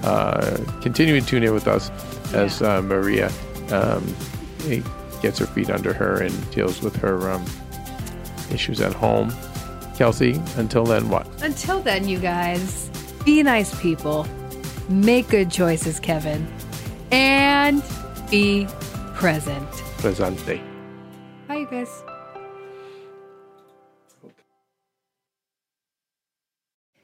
uh, continuing to tune in with us as uh, Maria um, eh, gets her feet under her and deals with her um, issues at home. Kelsey, until then, what? Until then, you guys, be nice people, make good choices, Kevin, and be present. Presente. Bye, you guys.